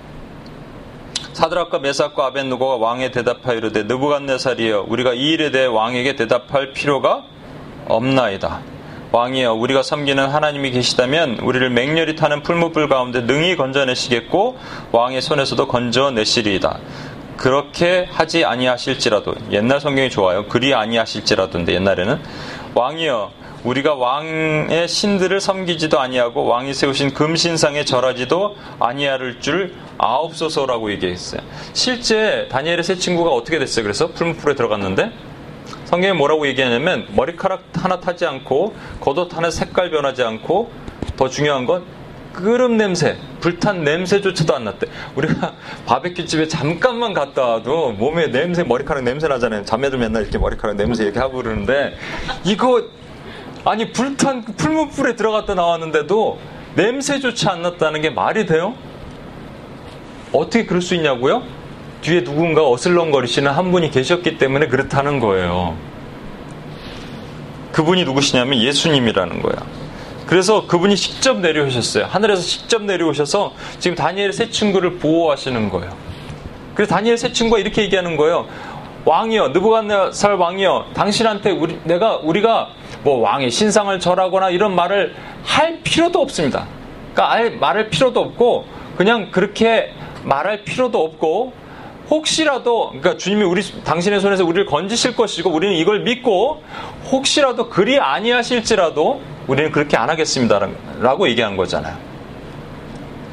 사드락과 메삭과 아벤누고가 왕에 대답하여 이르되 느부갓네살이여 우리가 이 일에 대해 왕에게 대답할 필요가 없나이다. 왕이여 우리가 섬기는 하나님이 계시다면 우리를 맹렬히 타는 풀무불 가운데 능히 건져내시겠고 왕의 손에서도 건져내시리이다. 그렇게 하지 아니하실지라도 옛날 성경이 좋아요. 그리 아니하실지라도인데 옛날에는 왕이여 우리가 왕의 신들을 섬기지도 아니하고 왕이 세우신 금신상에 절하지도 아니할 줄 아옵소서라고 얘기했어요. 실제 다니엘의 세 친구가 어떻게 됐어요? 그래서 풀무풀에 들어갔는데 성경에 뭐라고 얘기하냐면 머리카락 하나 타지 않고 겉옷 하나 색깔 변하지 않고 더 중요한 건 끓음 냄새, 불탄 냄새조차도 안 났대. 우리가 바베큐 집에 잠깐만 갔다 와도 몸에 냄새, 머리카락 냄새 나잖아요. 자매들 맨날 이렇게 머리카락 냄새 얘기하고 그러는데 이거 아니 불탄 풀무불에 들어갔다 나왔는데도 냄새조차 안 났다는 게 말이 돼요? 어떻게 그럴 수 있냐고요? 뒤에 누군가 어슬렁거리시는 한 분이 계셨기 때문에 그렇다는 거예요. 그분이 누구시냐면 예수님이라는 거야. 그래서 그분이 직접 내려오셨어요. 하늘에서 직접 내려오셔서 지금 다니엘 세 친구를 보호하시는 거예요. 그래서 다니엘 세 친구가 이렇게 얘기하는 거예요. 왕이여, 느부갓네살 왕이여, 당신한테 우리, 내가 우리가 뭐 왕의 신상을 절하거나 이런 말을 할 필요도 없습니다. 그러니까 아예 말할 필요도 없고 그냥 그렇게 말할 필요도 없고 혹시라도 그러니까 주님이 우리 당신의 손에서 우리를 건지실 것이고 우리는 이걸 믿고 혹시라도 그리 아니하실지라도 우리는 그렇게 안 하겠습니다라고 얘기한 거잖아요.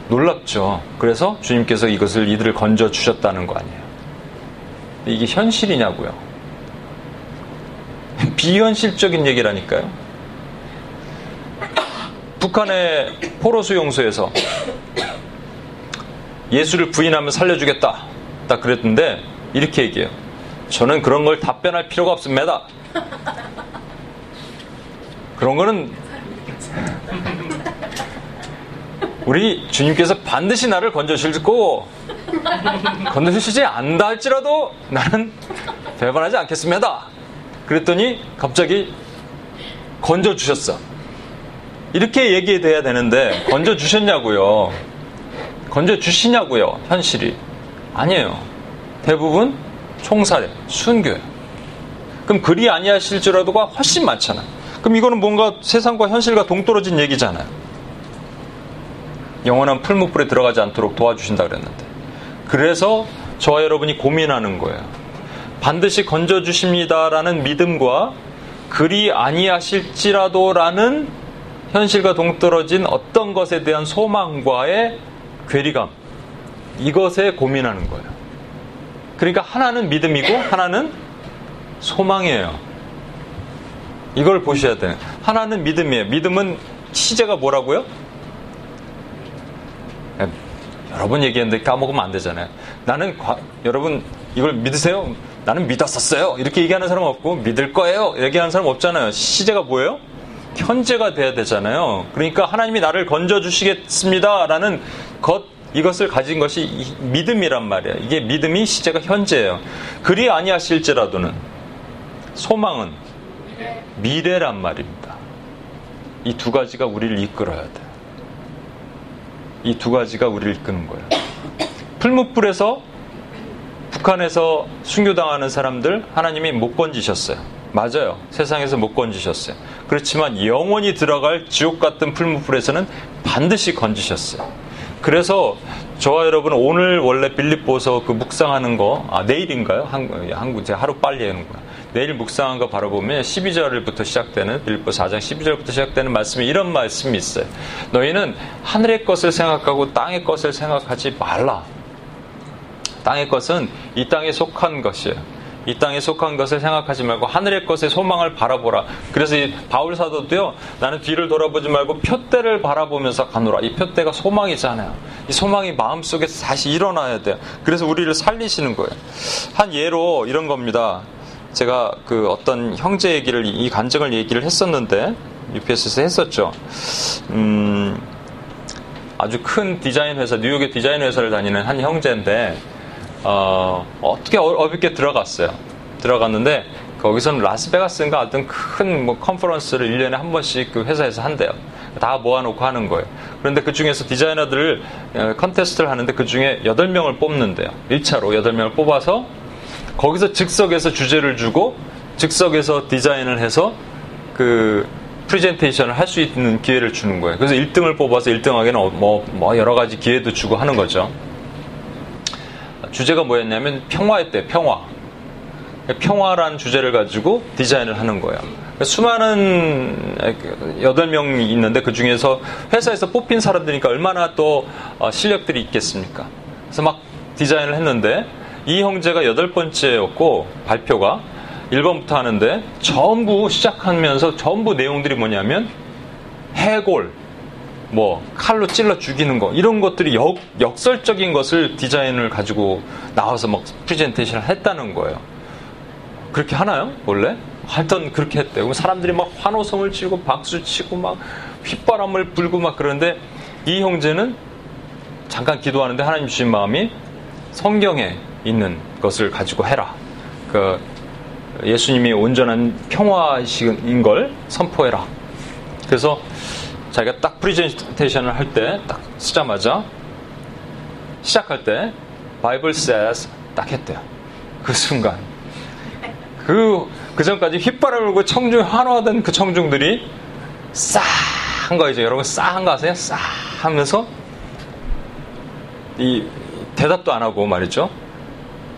놀랍죠. 그래서 주님께서 이것을 이들을 건져 주셨다는 거 아니에요. 이게 현실이냐고요. 비현실적인 얘기라니까요. 북한의 포로 수용소에서 예수를 부인하면 살려주겠다. 딱 그랬는데 이렇게 얘기해요. 저는 그런 걸 답변할 필요가 없습니다. 그런 거는 우리 주님께서 반드시 나를 건져주실 거고 건져주시지 않다 할지라도 나는 배반하지 않겠습니다. 그랬더니 갑자기 건져주셨어. 이렇게 얘기돼야 되는데 건져주셨냐고요. 건져주시냐고요. 현실이. 아니에요. 대부분 총살에 순교예요. 그럼 그리 아니하실지라도가 훨씬 많잖아요. 그럼 이거는 뭔가 세상과 현실과 동떨어진 얘기잖아요. 영원한 풀무불에 들어가지 않도록 도와주신다 그랬는데. 그래서 저와 여러분이 고민하는 거예요. 반드시 건져 주십니다라는 믿음과 그리 아니하실지라도라는 현실과 동떨어진 어떤 것에 대한 소망과의 괴리감. 이것에 고민하는 거예요. 그러니까 하나는 믿음이고 하나는 소망이에요. 이걸 보셔야 돼요. 하나는 믿음이에요. 믿음은 시제가 뭐라고요? 여러 번 얘기했는데 까먹으면 안 되잖아요. 나는 과, 여러분 이걸 믿으세요? 나는 믿었었어요. 이렇게 얘기하는 사람 없고 믿을 거예요. 얘기하는 사람 없잖아요. 시제가 뭐예요? 현재가 돼야 되잖아요. 그러니까 하나님이 나를 건져 주시겠습니다라는 것 이것을 가진 것이 믿음이란 말이에요. 이게 믿음이 시제가 현재예요. 그리 아니하실지라도는 소망은 미래란 말입니다. 이 두 가지가 우리를 이끌어야 돼. 이 두 가지가 우리를 이끄는 거예요. 풀무불에서 북한에서 순교당하는 사람들 하나님이 못 건지셨어요. 맞아요. 세상에서 못 건지셨어요. 그렇지만 영원히 들어갈 지옥 같은 풀무불에서는 반드시 건지셨어요. 그래서 저와 여러분 오늘 원래 빌립보서 그 묵상하는 거, 아, 내일인가요? 한국, 한국, 제가 하루 빨리 하는구나. 내일 묵상한 거 바로 보면 12절부터 시작되는 빌립보 4장 12절부터 시작되는 말씀이 이런 말씀이 있어요. 너희는 하늘의 것을 생각하고 땅의 것을 생각하지 말라. 땅의 것은 이 땅에 속한 것이에요. 이 땅에 속한 것을 생각하지 말고 하늘의 것에 소망을 바라보라. 그래서 이 바울 사도도요. 나는 뒤를 돌아보지 말고 표대를 바라보면서 가노라. 이 표대가 소망이잖아요. 이 소망이 마음 속에 다시 일어나야 돼요. 그래서 우리를 살리시는 거예요. 한 예로 이런 겁니다. 제가 그 어떤 형제 얘기를 이 간증을 얘기를 했었는데 UPS에서 했었죠. 음, 아주 큰 디자인 회사, 뉴욕의 디자인 회사를 다니는 한 형제인데 어, 어떻게 어렵게 들어갔어요. 들어갔는데 거기서는 라스베가스인가 어떤 큰뭐 컨퍼런스를 1년에 한 번씩 그 회사에서 한대요. 다 모아놓고 하는 거예요. 그런데 그 중에서 디자이너들을 어, 컨테스트를 하는데 그 중에 8명을 뽑는데요. 1차로 8명을 뽑아서 거기서 즉석에서 주제를 주고 즉석에서 디자인을 해서 그 프레젠테이션을 할 수 있는 기회를 주는 거예요. 그래서 1등을 뽑아서 1등하게는 뭐, 뭐 여러 가지 기회도 주고 하는 거죠. 주제가 뭐였냐면 평화였대, 평화. 평화란 주제를 가지고 디자인을 하는 거예요. 수많은 8명이 있는데 그 중에서 회사에서 뽑힌 사람들이니까 얼마나 또 어, 실력들이 있겠습니까? 그래서 막 디자인을 했는데 이 형제가 여덟 번째였고 발표가 1번부터 하는데 전부 시작하면서 전부 내용들이 뭐냐면 해골, 뭐 칼로 찔러 죽이는 거 이런 것들이 역, 역설적인 것을 디자인을 가지고 나와서 막 프레젠테이션을 했다는 거예요. 그렇게 하나요? 원래? 하여튼 그렇게 했대요. 사람들이 막 환호성을 치고 박수 치고 막 휘바람을 불고 막 그러는데 이 형제는 잠깐 기도하는데 하나님 주신 마음이 성경에 있는 것을 가지고 해라. 그 예수님이 온전한 평화인 걸 선포해라. 그래서 자기가 딱 프리젠테이션을 할 때 딱 쓰자마자 시작할 때 Bible says 딱 했대요. 그 순간 그, 그 전까지 휘파람을 불고 청중, 환호하던 그 청중들이 싸! 한 거이죠. 여러분 싸! 한거 아세요? 싸! 하면서 이 대답도 안 하고 말이죠.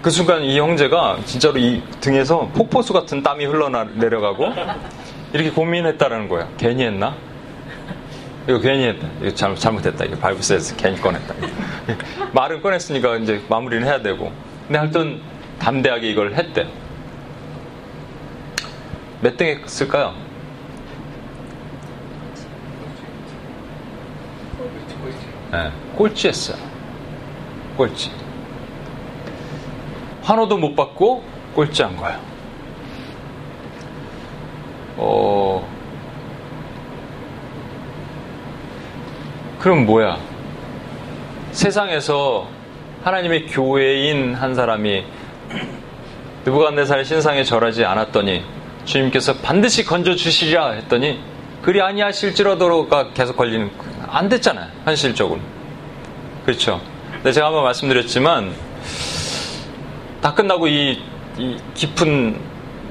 그 순간 이 형제가 진짜로 이 등에서 폭포수 같은 땀이 흘러내려가고 이렇게 고민했다라는 거야. 괜히 했나? 이거 괜히 했다. 이거 잘못, 잘못했다. 이거 발브스에서 괜히 꺼냈다. 말은 꺼냈으니까 이제 마무리는 해야 되고. 근데 하여튼 담대하게 이걸 했대. 몇 등 했을까요? 네, 꼴찌 했어요. 꼴찌. 환호도 못 받고 꼴찌한 거예요. 어, 그럼 뭐야? 세상에서 하나님의 교회인 한 사람이 느부갓네살 신상에 절하지 않았더니 주님께서 반드시 건져 주시리라 했더니 그리 아니하실지라도가 계속 걸리는 안 됐잖아요 현실적으로 그렇죠. 근데 제가 한번 말씀드렸지만 다 끝나고 이, 이 깊은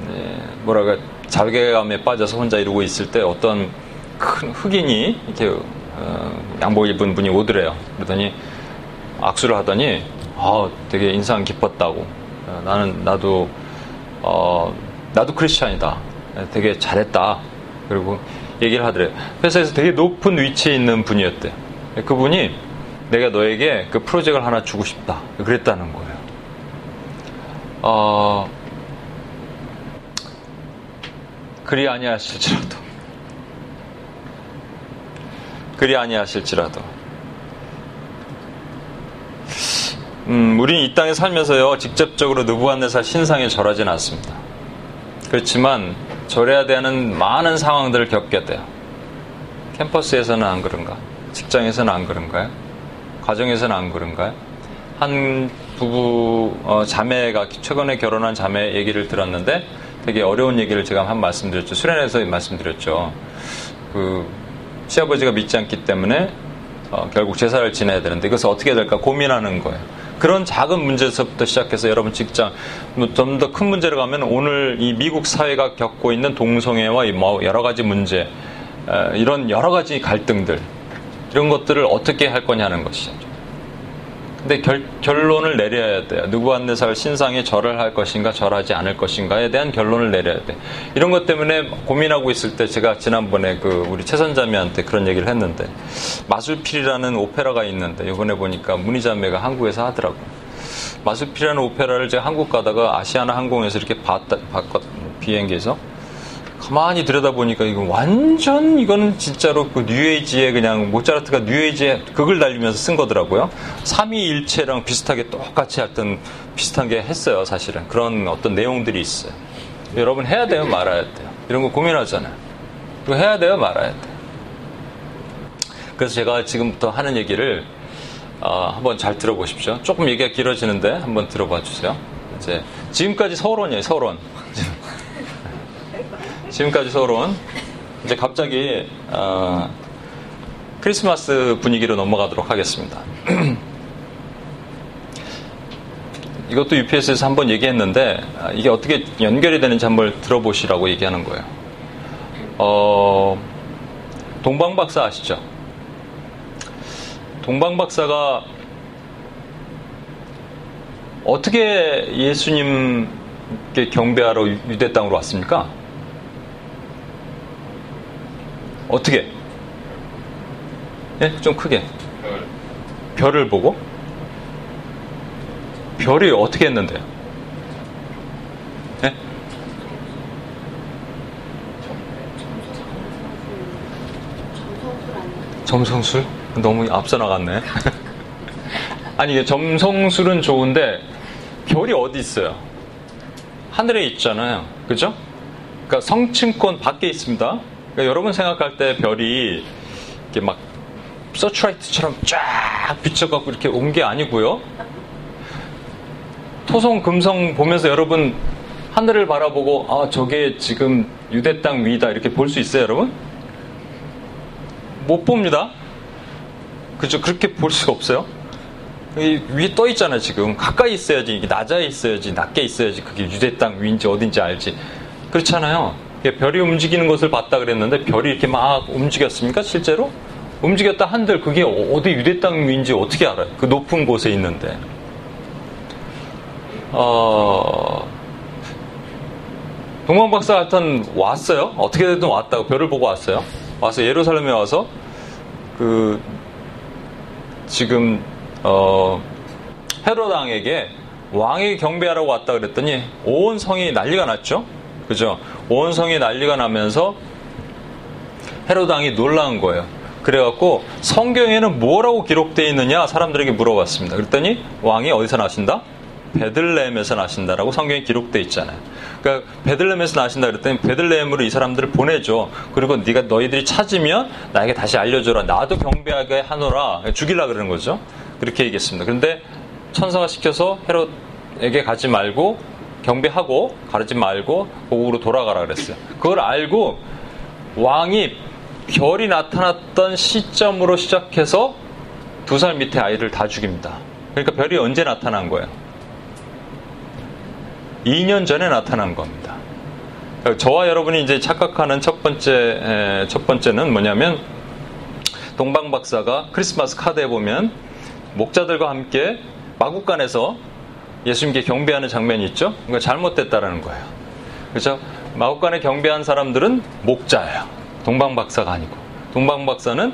네, 뭐랄까 자괴감에 빠져서 혼자 이러고 있을 때 어떤 큰 흑인이 이렇게 어, 양복 입은 분이 오더래요. 그러더니 악수를 하더니 아, 되게 인상 깊었다고. 어, 나는 나도 어, 나도 크리스찬이다. 되게 잘했다. 그리고 얘기를 하더래요. 회사에서 되게 높은 위치에 있는 분이었대. 그분이 내가 너에게 그 프로젝트를 하나 주고 싶다. 그랬다는 거예요. 어, 그리 아니하실지라도. 그리 아니하실지라도. 음, 우리는 이 땅에 살면서요, 직접적으로 느부갓네살 신상에 절하진 않습니다. 그렇지만 절해야 되는 많은 상황들을 겪게 돼요. 캠퍼스에서는 안 그런가? 직장에서는 안 그런가요? 가정에서는 안 그런가요? 한 부부 어, 자매가 최근에 결혼한 자매 얘기를 들었는데 되게 어려운 얘기를 제가 한 말씀드렸죠. 수련회에서 말씀드렸죠. 그 시아버지가 믿지 않기 때문에 어, 결국 제사를 지내야 되는데 이것을 어떻게 될까 고민하는 거예요. 그런 작은 문제에서부터 시작해서 여러분 직장 뭐 좀 더 큰 문제로 가면 오늘 이 미국 사회가 겪고 있는 동성애와 뭐 여러 가지 문제 이런 여러 가지 갈등들 이런 것들을 어떻게 할 거냐는 것이죠. 근데 결, 결론을 내려야 돼요. 누구한테살 신상에 절을 할 것인가 절하지 않을 것인가에 대한 결론을 내려야 돼. 이런 것 때문에 고민하고 있을 때 제가 지난번에 그 우리 최선자매한테 그런 얘기를 했는데 마술필이라는 오페라가 있는데 이번에 보니까 문희자매가 한국에서 하더라고. 마스피라는 오페라를 제가 한국 가다가 아시아나 항공에서 이렇게 봤다, 봤거든요. 비행기에서. 가만히 들여다보니까 이거 완전 이거는 진짜로 그 뉴에이지에 그냥 모차르트가 뉴에이지에 극을 달리면서 쓴 거더라고요. 삼위일체랑 비슷하게 똑같이 하여튼 비슷한 게 했어요, 사실은. 그런 어떤 내용들이 있어요. 여러분 해야 돼요, 말아야 돼요. 이런 거 고민하잖아요. 이거 해야 돼요, 말아야 돼요. 그래서 제가 지금부터 하는 얘기를 어, 한번 잘 들어보십시오. 조금 얘기가 길어지는데 한번 들어봐 주세요. 이제 지금까지 서론이에요, 서론. 지금까지 서론. 이제 갑자기 어, 크리스마스 분위기로 넘어가도록 하겠습니다. 이것도 UPS에서 한번 얘기했는데 아, 이게 어떻게 연결이 되는지 한번 들어보시라고 얘기하는 거예요. 어, 동방박사 아시죠? 동방박사가 어떻게 예수님께 경배하러 유대 땅으로 왔습니까? 어떻게? 예? 좀 크게. 별을 보고? 별이 어떻게 했는데요? 예? 점성술? 너무 앞서 나갔네. 아니, 점성술은 좋은데, 별이 어디 있어요? 하늘에 있잖아요. 그죠? 그러니까 성층권 밖에 있습니다. 그러니까 여러분 생각할 때 별이 이렇게 막 서츄라이트처럼 쫙 비춰갖고 이렇게 온 게 아니고요. 토성, 금성 보면서 여러분 하늘을 바라보고 아 저게 지금 유대 땅 위다 이렇게 볼 수 있어요, 여러분? 못 봅니다. 그죠? 그렇게 볼 수가 없어요. 위에 떠 있잖아요, 지금. 가까이 있어야지, 낮아에 있어야지, 낮게 있어야지, 그게 유대 땅 위인지 어딘지 알지. 그렇잖아요. 별이 움직이는 것을 봤다 그랬는데 별이 이렇게 막 움직였습니까, 실제로? 움직였다 한들 그게 어디 유대 땅 위인지 어떻게 알아요? 그 높은 곳에 있는데. 어, 동방 박사 하여튼 왔어요. 어떻게 든 왔다고 별을 보고 왔어요. 와서 예루살렘에 와서 그 지금 어 헤롯 왕에게 왕에게 경배하라고 왔다 그랬더니 온 성이 난리가 났죠. 그죠? 온 성이 난리가 나면서 헤롯 왕이 놀라운 거예요. 그래갖고 성경에는 뭐라고 기록되어 있느냐 사람들에게 물어봤습니다. 그랬더니 왕이 어디서 나신다? 베들레헴에서 나신다라고 성경에 기록되어 있잖아요. 그러니까 베들레헴에서 나신다 그랬더니 베들레헴으로 이 사람들을 보내줘. 그리고 네가 너희들이 찾으면 나에게 다시 알려줘라. 나도 경배하게 하노라. 죽일라 그러는 거죠. 그렇게 얘기했습니다. 그런데 천사가 시켜서 헤롯에게 가지 말고 경배하고 가르지 말고 고국으로 돌아가라 그랬어요. 그걸 알고 왕이 별이 나타났던 시점으로 시작해서 두 살 밑에 아이를 다 죽입니다. 그러니까 별이 언제 나타난 거예요? 2년 전에 나타난 겁니다. 저와 여러분이 이제 착각하는 첫 번째 첫 번째는 뭐냐면 동방 박사가 크리스마스 카드에 보면 목자들과 함께 마국간에서 예수님께 경배하는 장면이 있죠. 그러니까 잘못됐다라는 거예요. 그렇죠? 마국간에 경배한 사람들은 목자예요. 동방 박사가 아니고 동방 박사는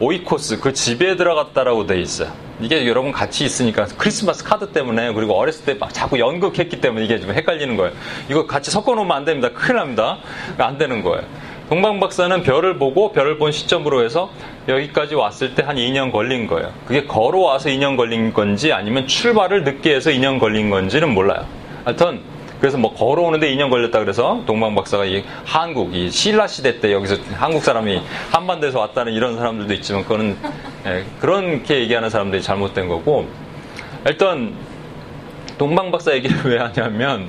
오이코스 그 집에 들어갔다라고 돼 있어요. 이게 여러분 같이 있으니까 크리스마스 카드 때문에 그리고 어렸을 때 막 자꾸 연극했기 때문에 이게 좀 헷갈리는 거예요. 이거 같이 섞어 놓으면 안 됩니다. 큰일 납니다. 안 되는 거예요. 동방 박사는 별을 보고 별을 본 시점으로 해서 여기까지 왔을 때 한 2년 걸린 거예요. 그게 걸어와서 2년 걸린 건지 아니면 출발을 늦게 해서 2년 걸린 건지는 몰라요. 하여튼 그래서 뭐 걸어오는데 2년 걸렸다 그래서 동방 박사가 이 한국 이 신라 시대 때 여기서 한국 사람이 한반도에서 왔다는 이런 사람들도 있지만 그거는 예, 그렇게 얘기하는 사람들이 잘못된 거고 일단 동방 박사 얘기를 왜 하냐면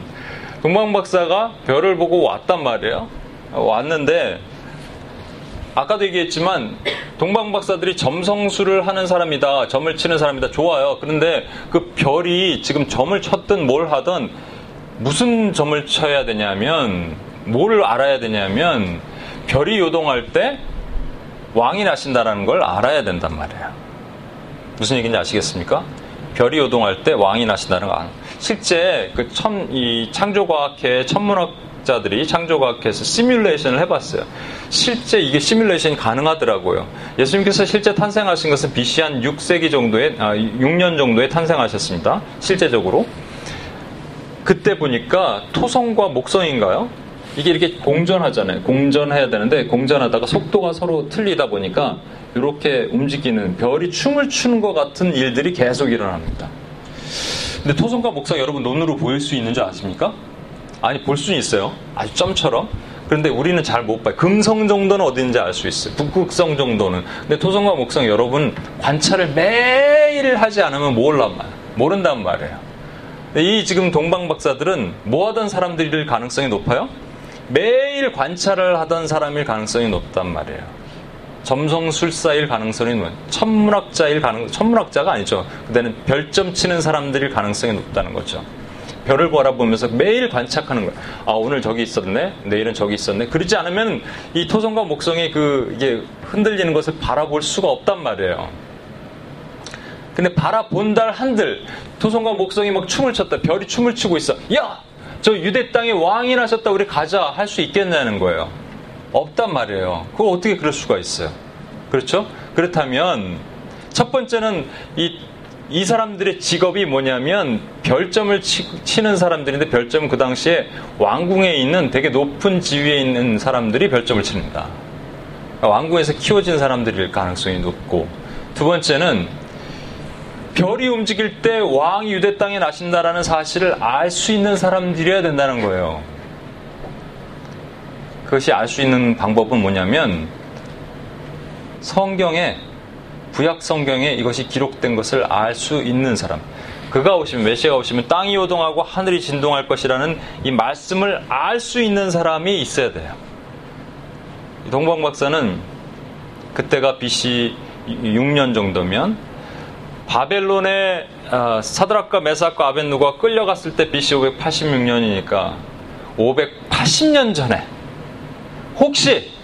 동방 박사가 별을 보고 왔단 말이에요. 왔는데 아까도 얘기했지만 동방 박사들이 점성술을 하는 사람이다, 점을 치는 사람이다, 좋아요. 그런데 그 별이 지금 점을 쳤든 뭘 하든 무슨 점을 쳐야 되냐면 뭘 알아야 되냐면 별이 요동할 때 왕이 나신다라는 걸 알아야 된단 말이에요. 무슨 얘기인지 아시겠습니까? 별이 요동할 때 왕이 나신다는 거. 실제 그 천, 이 창조과학회 천문학 과학자들이 창조과학회에서 시뮬레이션을 해봤어요. 실제 이게 시뮬레이션이 가능하더라고요. 예수님께서 실제 탄생하신 것은 BC 한 6세기 정도에 아, 6년 정도에 탄생하셨습니다. 실제적으로. 그때 보니까 토성과 목성인가요? 이게 이렇게 공전하잖아요. 공전해야 되는데 공전하다가 속도가 서로 틀리다 보니까 이렇게 움직이는 별이 춤을 추는 것 같은 일들이 계속 일어납니다. 근데 토성과 목성 여러분 눈으로 보일 수 있는 줄 아십니까? 아니 볼 수는 있어요. 아주 점처럼. 그런데 우리는 잘 못 봐요. 금성 정도는 어딘지 알 수 있어요. 북극성 정도는. 근데 토성과 목성 여러분 관찰을 매일 하지 않으면 몰란 말. 모른단 말이에요. 이 지금 동방 박사들은 뭐 하던 사람들일 가능성이 높아요? 매일 관찰을 하던 사람일 가능성이 높단 말이에요. 점성술사일 가능성이 높아요. 천문학자일 가능 천문학자가 아니죠. 그때는 별점 치는 사람들일 가능성이 높다는 거죠. 별을 바라보면서 매일 관찰하는 거예요. 아 오늘 저기 있었네, 내일은 저기 있었네. 그러지 않으면 이 토성과 목성이 그 이게 흔들리는 것을 바라볼 수가 없단 말이에요. 근데 바라본달 한들 토성과 목성이 막 춤을 췄다. 별이 춤을 추고 있어. 야, 저 유대 땅에 왕이 나셨다. 우리 가자 할 수 있겠냐는 거예요. 없단 말이에요. 그걸 어떻게 그럴 수가 있어요? 그렇죠? 그렇다면 첫 번째는 이, 이 사람들의 직업이 뭐냐면 별점을 치, 는 사람들인데 별점은 그 당시에 왕궁에 있는 되게 높은 지위에 있는 사람들이 별점을 칩니다. 왕궁에서 키워진 사람들일 가능성이 높고 두 번째는 별이 움직일 때 왕이 유대 땅에 나신다라는 사실을 알 수 있는 사람들이어야 된다는 거예요. 그것이 알 수 있는 방법은 뭐냐면 성경에 구약 성경에 이것이 기록된 것을 알 수 있는 사람. 그가 오시면 메시아가 오시면 땅이 요동하고 하늘이 진동할 것이라는 이 말씀을 알 수 있는 사람이 있어야 돼요. 동방 박사는 그때가 BC 6년 정도면 바벨론의 어, 사드락과 메삭과 아벤누가 끌려갔을 때 BC 586년이니까 580년 전에 혹시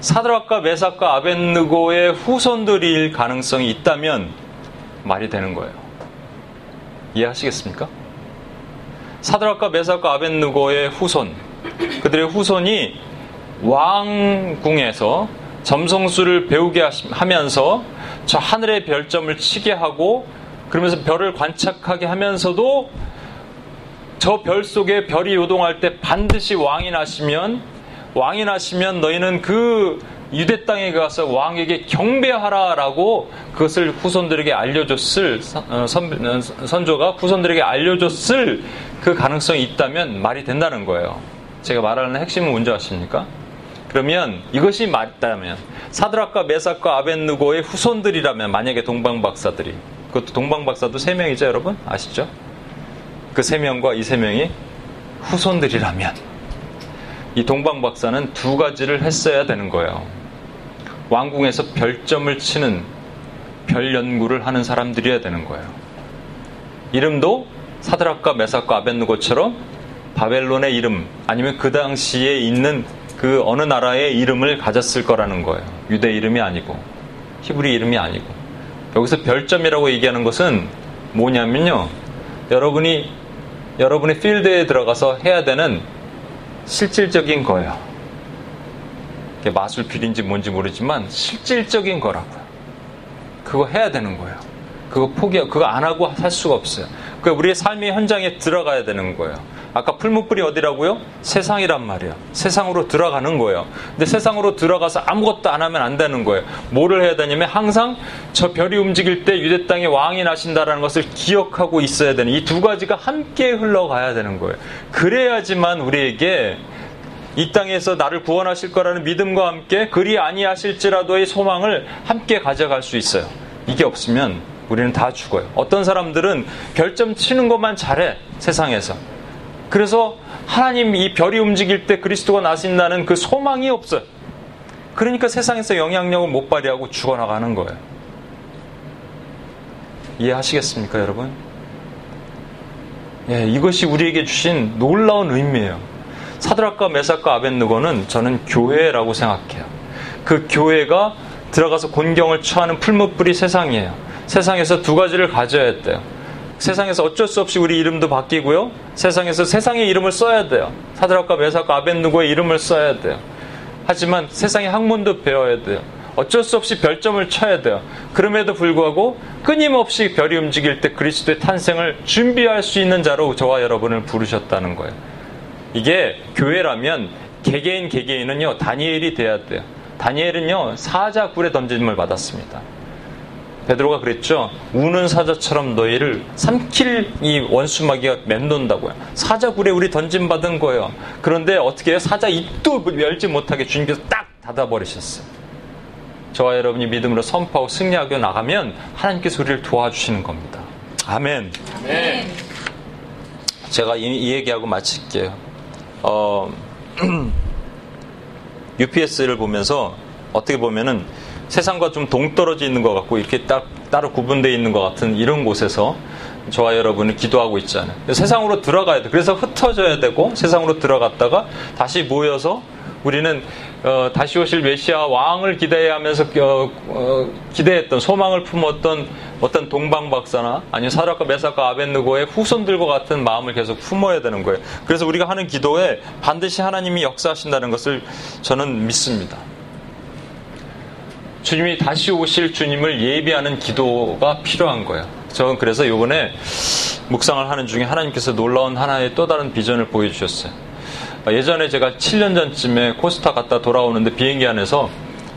사드락과 메삭과 아벤누고의 후손들일 가능성이 있다면 말이 되는 거예요. 이해하시겠습니까? 사드락과 메삭과 아벤누고의 후손, 그들의 후손이 왕궁에서 점성술을 배우게 하면서 저 하늘의 별점을 치게 하고 그러면서 별을 관찰하게 하면서도 저 별 속에 별이 요동할 때 반드시 왕이 나시면 왕이 나시면 너희는 그 유대 땅에 가서 왕에게 경배하라라고 그것을 후손들에게 알려줬을 어, 선, 어, 선조가 후손들에게 알려줬을 그 가능성이 있다면 말이 된다는 거예요. 제가 말하는 핵심은 뭔지 아십니까? 그러면 이것이 맞다면 사드락과 메삭과 아벤누고의 후손들이라면 만약에 동방 박사들이 그것도 동방 박사도 세 명이죠, 여러분 아시죠? 그 세 명과 이 세 명이 후손들이라면 이 동방 박사는 두 가지를 했어야 되는 거예요. 왕궁에서 별점을 치는 별 연구를 하는 사람들이어야 되는 거예요. 이름도 사드락과 메삭과 아벤누고처럼 바벨론의 이름 아니면 그 당시에 있는 그 어느 나라의 이름을 가졌을 거라는 거예요. 유대 이름이 아니고 히브리 이름이 아니고 여기서 별점이라고 얘기하는 것은 뭐냐면요. 여러분이 여러분의 필드에 들어가서 해야 되는 실질적인 거예요. 마술필인지 뭔지 모르지만 실질적인 거라고요. 그거 해야 되는 거예요. 그거 포기, 그거 안 하고 살 수가 없어요. 그 우리의 삶의 현장에 들어가야 되는 거예요. 아까 풀무불이 어디라고요? 세상이란 말이에요. 세상으로 들어가는 거예요. 근데 세상으로 들어가서 아무것도 안 하면 안 되는 거예요. 뭐를 해야 되냐면 항상 저 별이 움직일 때 유대 땅에 왕이 나신다라는 것을 기억하고 있어야 되는 이 두 가지가 함께 흘러가야 되는 거예요. 그래야지만 우리에게 이 땅에서 나를 구원하실 거라는 믿음과 함께 그리 아니하실지라도의 소망을 함께 가져갈 수 있어요. 이게 없으면 우리는 다 죽어요. 어떤 사람들은 별점 치는 것만 잘해 세상에서. 그래서 하나님 이 별이 움직일 때 그리스도가 나신다는 그 소망이 없어요. 그러니까 세상에서 영향력을 못 발휘하고 죽어나가는 거예요. 이해하시겠습니까, 여러분? 예, 이것이 우리에게 주신 놀라운 의미예요. 사드락과 메삭과 아벤누고는 저는 교회라고 생각해요. 그 교회가 들어가서 곤경을 처하는 풀무불이 세상이에요. 세상에서 두 가지를 가져야 했대요. 세상에서 어쩔 수 없이 우리 이름도 바뀌고요. 세상에서 세상의 이름을 써야 돼요. 사드락과 메사과 아벤누고의 이름을 써야 돼요. 하지만 세상의 학문도 배워야 돼요. 어쩔 수 없이 별점을 쳐야 돼요. 그럼에도 불구하고 끊임없이 별이 움직일 때 그리스도의 탄생을 준비할 수 있는 자로 저와 여러분을 부르셨다는 거예요. 이게 교회라면 개개인 개개인은요 다니엘이 돼야 돼요. 다니엘은요 사자 굴에 던짐을 받았습니다. 베드로가 그랬죠. 우는 사자처럼 너희를 삼킬 이 원수마귀가 맴돈다고요. 사자 굴에 우리 던짐 받은 거예요. 그런데 어떻게 해요? 사자 입도 열지 못하게 주님께서 딱 닫아버리셨어요. 저와 여러분이 믿음으로 선포하고 승리하고 나가면 하나님께서 우리를 도와주시는 겁니다. 아멘. 아멘. 제가 이, 이 얘기하고 마칠게요. 어, UPS를 보면서 어떻게 보면은 세상과 좀 동떨어져 있는 것 같고 이렇게 딱 따로 구분되어 있는 것 같은 이런 곳에서 저와 여러분이 기도하고 있잖아요. 세상으로 들어가야 돼. 그래서 흩어져야 되고 세상으로 들어갔다가 다시 모여서 우리는 어, 다시 오실 메시아 왕을 기대하면서 어, 어, 기대했던 소망을 품었던 어떤 동방 박사나 아니면 사락과 메사카 아벤누고의 후손들과 같은 마음을 계속 품어야 되는 거예요. 그래서 우리가 하는 기도에 반드시 하나님이 역사하신다는 것을 저는 믿습니다. 주님이 다시 오실 주님을 예비하는 기도가 필요한 거예요. 저는 그래서 이번에 묵상을 하는 중에 하나님께서 놀라운 하나의 또 다른 비전을 보여주셨어요. 예전에 제가 7년 전쯤에 코스타 갔다 돌아오는데 비행기 안에서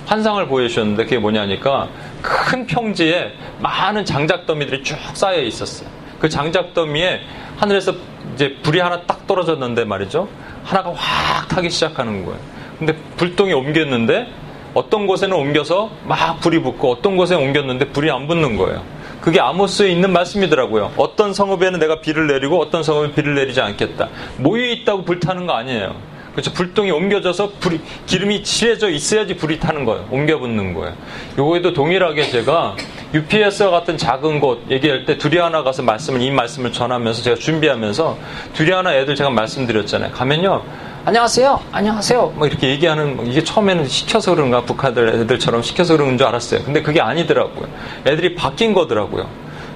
환상을 보여주셨는데 그게 뭐냐니까 큰 평지에 많은 장작더미들이 쭉 쌓여 있었어요. 그 장작더미에 하늘에서 이제 불이 하나 딱 떨어졌는데 말이죠. 하나가 확 타기 시작하는 거예요. 근데 불똥이 옮겼는데 어떤 곳에는 옮겨서 막 불이 붙고 어떤 곳에 옮겼는데 불이 안 붙는 거예요. 그게 아모스에 있는 말씀이더라고요. 어떤 성읍에는 내가 비를 내리고 어떤 성읍에 비를 내리지 않겠다. 모여 있다고 불타는 거 아니에요. 그렇죠. 불똥이 옮겨져서 불이, 기름이 칠해져 있어야지 불이 타는 거예요. 옮겨 붙는 거예요. 요거에도 동일하게 제가 UPS와 같은 작은 곳 얘기할 때 두리아나 가서 말씀을, 이 말씀을 전하면서 제가 준비하면서 두리아나 애들 제가 말씀드렸잖아요. 가면요. 안녕하세요. 안녕하세요. 뭐 이렇게 얘기하는 뭐 이게 처음에는 시켜서 그런가 북한들 애들처럼 시켜서 그러는 줄 알았어요. 근데 그게 아니더라고요. 애들이 바뀐 거더라고요.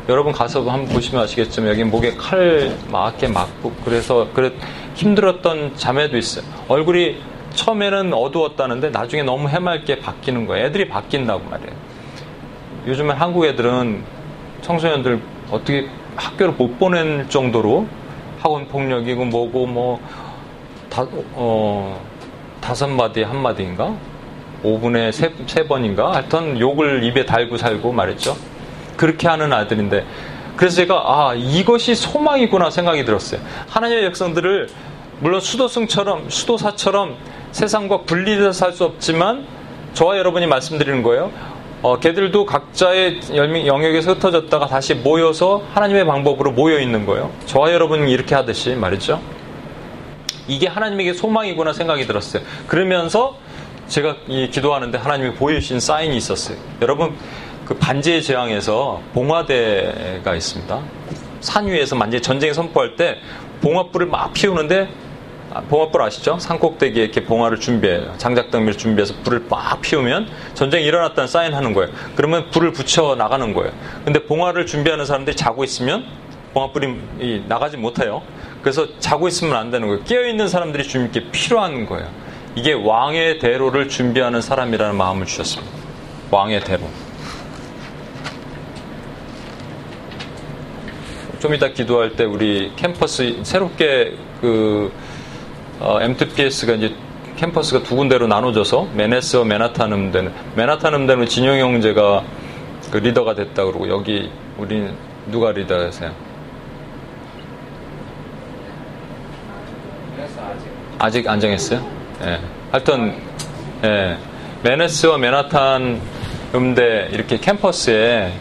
여러분 가서 한번 보시면 아시겠지만 여기 목에 칼 맞게 맞고 그래서 그래 힘들었던 자매도 있어요. 얼굴이 처음에는 어두웠다는데 나중에 너무 해맑게 바뀌는 거예요. 애들이 바뀐다고 말이에요. 요즘엔 한국 애들은 청소년들 어떻게 학교를 못 보낼 정도로 학원 폭력이고 뭐고 뭐 다, 어, 다섯 마디 한 마디인가? 5분에 세, 세 번인가? 하여튼 욕을 입에 달고 살고 말했죠. 그렇게 하는 아들인데 그래서 제가 아 이것이 소망이구나 생각이 들었어요. 하나님의 백성들을 물론 수도승처럼 수도사처럼 세상과 분리돼서 살 수 없지만 저와 여러분이 말씀드리는 거예요. 어, 걔들도 각자의 영역에서 흩어졌다가 다시 모여서 하나님의 방법으로 모여 있는 거예요. 저와 여러분이 이렇게 하듯이 말이죠. 이게 하나님에게 소망이구나 생각이 들었어요. 그러면서 제가 이 기도하는데 하나님이 보여주신 사인이 있었어요. 여러분, 그 반지의 제왕에서 봉화대가 있습니다. 산 위에서 만약에 전쟁 선포할 때 봉화불을 막 피우는데 아, 봉화불 아시죠? 산 꼭대기에 이렇게 봉화를 준비해요. 장작더미를 준비해서 불을 막 피우면 전쟁이 일어났다는 사인하는 거예요. 그러면 불을 붙여 나가는 거예요. 근데 봉화를 준비하는 사람들이 자고 있으면 봉화불이 나가지 못해요. 그래서 자고 있으면 안 되는 거예요. 깨어있는 사람들이 주님께 필요한 거예요. 이게 왕의 대로를 준비하는 사람이라는 마음을 주셨습니다. 왕의 대로. 좀 이따 기도할 때 우리 캠퍼스 새롭게 그 어, M2PS가 이제 캠퍼스가 두 군데로 나눠져서 메네스와 메나탄 음대는 메나탄 음대는 진영 형제가 그 리더가 됐다 그러고 여기 우리 누가 리더세요? 아직 안 정했어요? 예. 하여튼, 예. 메네스와 메나탄 음대 이렇게 캠퍼스에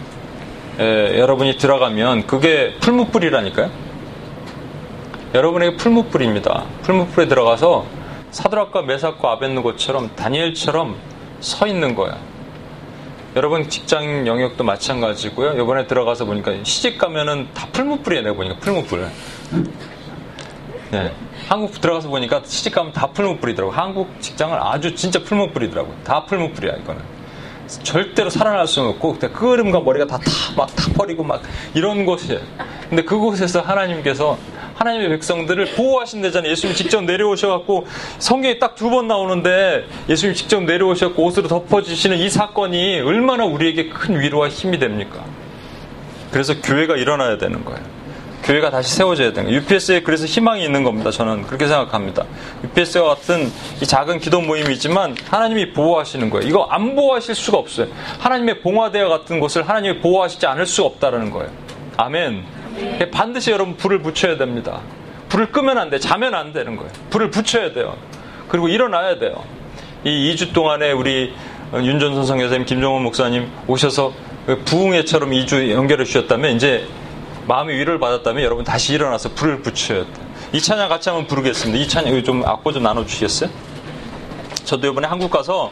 예, 여러분이 들어가면 그게 풀무불이라니까요. 여러분에게 풀무불입니다. 풀무불에 들어가서 사드락과 메삭과 아벤누고처럼 다니엘처럼 서 있는 거예요. 여러분 직장 영역도 마찬가지고요. 이번에 들어가서 보니까 시집 가면은 다 풀무불이에요. 내가 보니까 풀무불. 네. 한국 들어가서 보니까 시집 가면 다 풀무불이더라고. 한국 직장은 아주 진짜 풀무불이더라고. 다 풀무불이야 이거는. 절대로 살아날 수는 없고 그 얼음과 머리가 다막 타버리고 막 이런 곳이에요. 근데 그곳에서 하나님께서 하나님의 백성들을 보호하신다잖아요. 예수님 직접 내려오셔갖고 성경에 딱 두 번 나오는데 예수님 직접 내려오셔갖고 옷으로 덮어주시는 이 사건이 얼마나 우리에게 큰 위로와 힘이 됩니까? 그래서 교회가 일어나야 되는 거예요. 교회가 다시 세워져야 되는 거예요. UPS에 그래서 희망이 있는 겁니다. 저는 그렇게 생각합니다. UPS와 같은 이 작은 기도 모임이 있지만 하나님이 보호하시는 거예요. 이거 안 보호하실 수가 없어요. 하나님의 봉화대와 같은 곳을 하나님이 보호하시지 않을 수가 없다는 거예요. 아멘. 반드시 여러분 불을 붙여야 됩니다. 불을 끄면 안 돼. 자면 안 되는 거예요. 불을 붙여야 돼요. 그리고 일어나야 돼요. 이 2주 동안에 우리 윤전선 성교사님, 김종원 목사님 오셔서 부흥회처럼 2주 연결해 주셨다면 이제 마음의 위로를 받았다면 여러분 다시 일어나서 불을 붙여야 돼. 이 찬양 같이 한번 부르겠습니다. 이 찬양 좀 악보 좀 나눠주시겠어요? 저도 이번에 한국 가서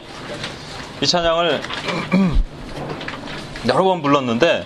이 찬양을 여러 번 불렀는데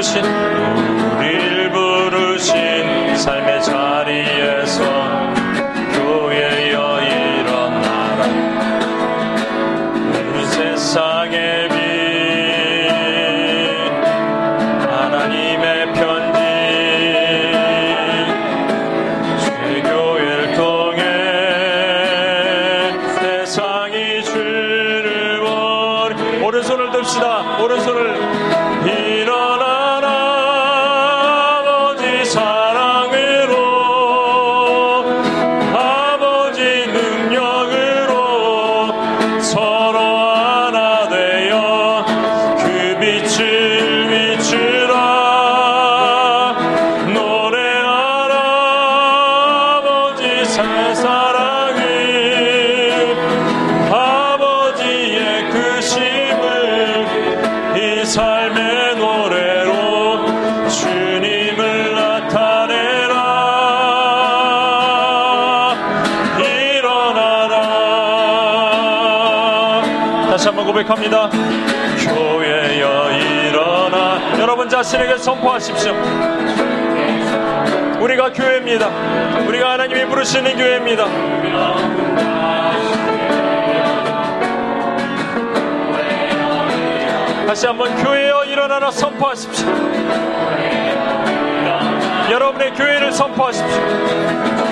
부르신 우리를 부르신 삶의 자리에 고백합니다. 교회여 일어나 여러분 자신에게 선포하십시오. 우리가 교회입니다. 우리가 하나님이 부르시는 교회입니다. 다시 한번 교회여 일어나라 선포하십시오. 여러분의 교회를 선포하십시오.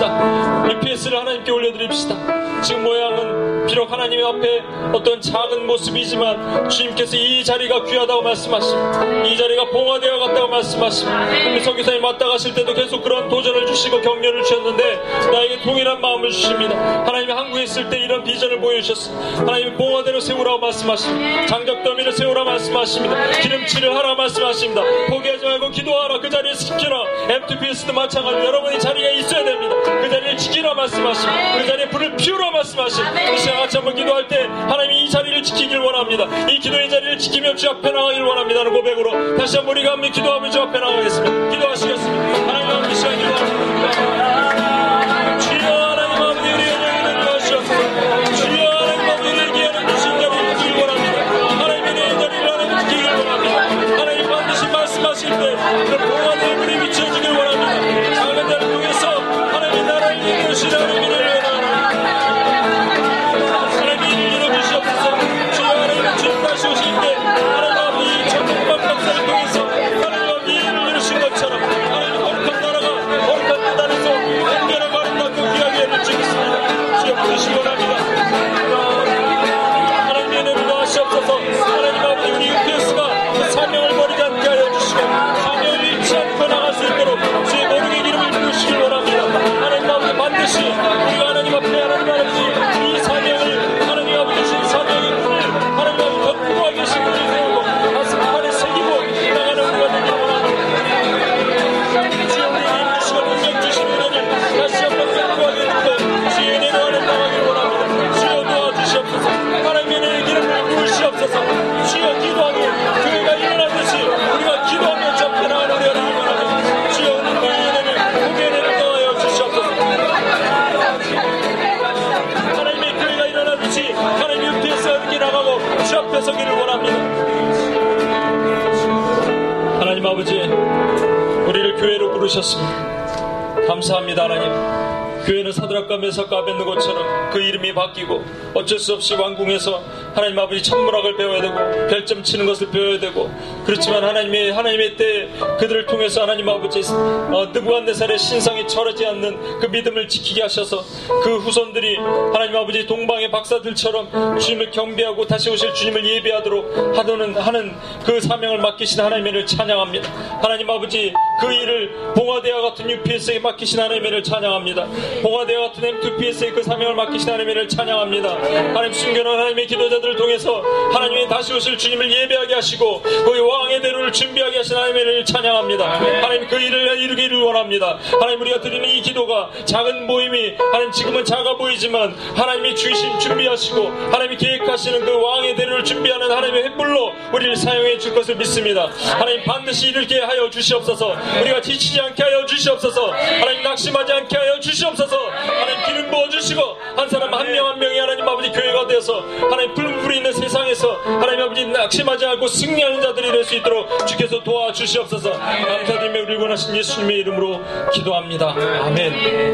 올려드립시다. UPS를 그 하나님께 올려드립시다. 지금 뭐야? 비록 하나님 앞에 어떤 작은 모습이지만 주님께서 이 자리가 귀하다고 말씀하십니다. 이 자리가 봉화되어 갔다고 말씀하십니다. 우리 성교사님 왔다 가실 때도 계속 그런 도전을 주시고 격려를 주셨는데 나에게 동일한 마음을 주십니다. 하나님이 한국에 있을 때 이런 비전을 보여주셨습니다. 하나님이 봉화대로 세우라고 말씀하십니다. 장벽더미를 세우라고 말씀하십니다. 기름칠을 하라 말씀하십니다. 포기하지 말고 기도하라. 그 자리에 지키라. M2PS도 마찬가지로 여러분의 자리가 있어야 됩니다. 그 자리를 지키라 말씀하십니다. 그 자리에 불을 피우라 말씀하십니다. 같이 한번 기도할 때 하나님이 이 자리를 지키길 원합니다. 이 기도의 자리를 지키며 주 앞에 나가길 원합니다. 는 고백으로 다시 한번 우리가 한번 기도하며 주 앞에 나가겠습니다. 기도하시겠습니다. 하나님 앞에 시간 기도합니다. 부르셨습니다. 감사합니다, 하나님. 교회는 사드락과 메사과 아벤느고처럼 그 이름이 바뀌고 어쩔 수 없이 왕궁에서 하나님 아버지 천문학을 배워야 되고 별점 치는 것을 배워야 되고 그렇지만 하나님의 하나님의 때 그들을 통해서 하나님 아버지 어, 느부갓네살의 신상 이 절하지 않는 그 믿음을 지키게 하셔서 그 후손들이 하나님 아버지 동방의 박사들처럼 주님을 경배하고 다시 오실 주님을 예배하도록 하는 하는 그 사명을 맡기신 하나님을 찬양합니다. 하나님 아버지 그 일을 봉화대와 같은 UPS에게 맡기신 하나님을 찬양합니다. 봉화대와 같은 M2PS의 그 사명을 맡기신 하나님을 찬양합니다. 하나님 순결한 하나님의 기도자들을 통해서 하나님의 다시 오실 주님을 예배하게 하시고 거기 왕의 대로를 준비하게 하신 하나님을 찬양합니다. 하나님 그 일을 이루기를 원합니다. 하나님 우리 가 드리는 이 기도가 작은 모임이 하나님 지금은 작아 보이지만 하나님이 주신 준비하시고 하나님이 계획하시는 그 왕의 대로를 준비하는 하나님의 횃불로 우리를 사용해 줄 것을 믿습니다. 하나님 반드시 이르게 하여 주시옵소서. 우리가 지치지 않게 하여 주시옵소서. 하나님 낙심하지 않게 하여 주시옵소서. 하나님 기름 부어 주시고 한 사람 한 명한 명이 하나님 아버지 교회가 되어서 하나님 불불이 있는 세상에서 하나님 아버지 낙심하지 않고 승리하는 자들이 될 수 있도록 주께서 도와주시옵소서. 감사드리며 우리 원하신 예수님의 이름으로 기도합니다. 아멘.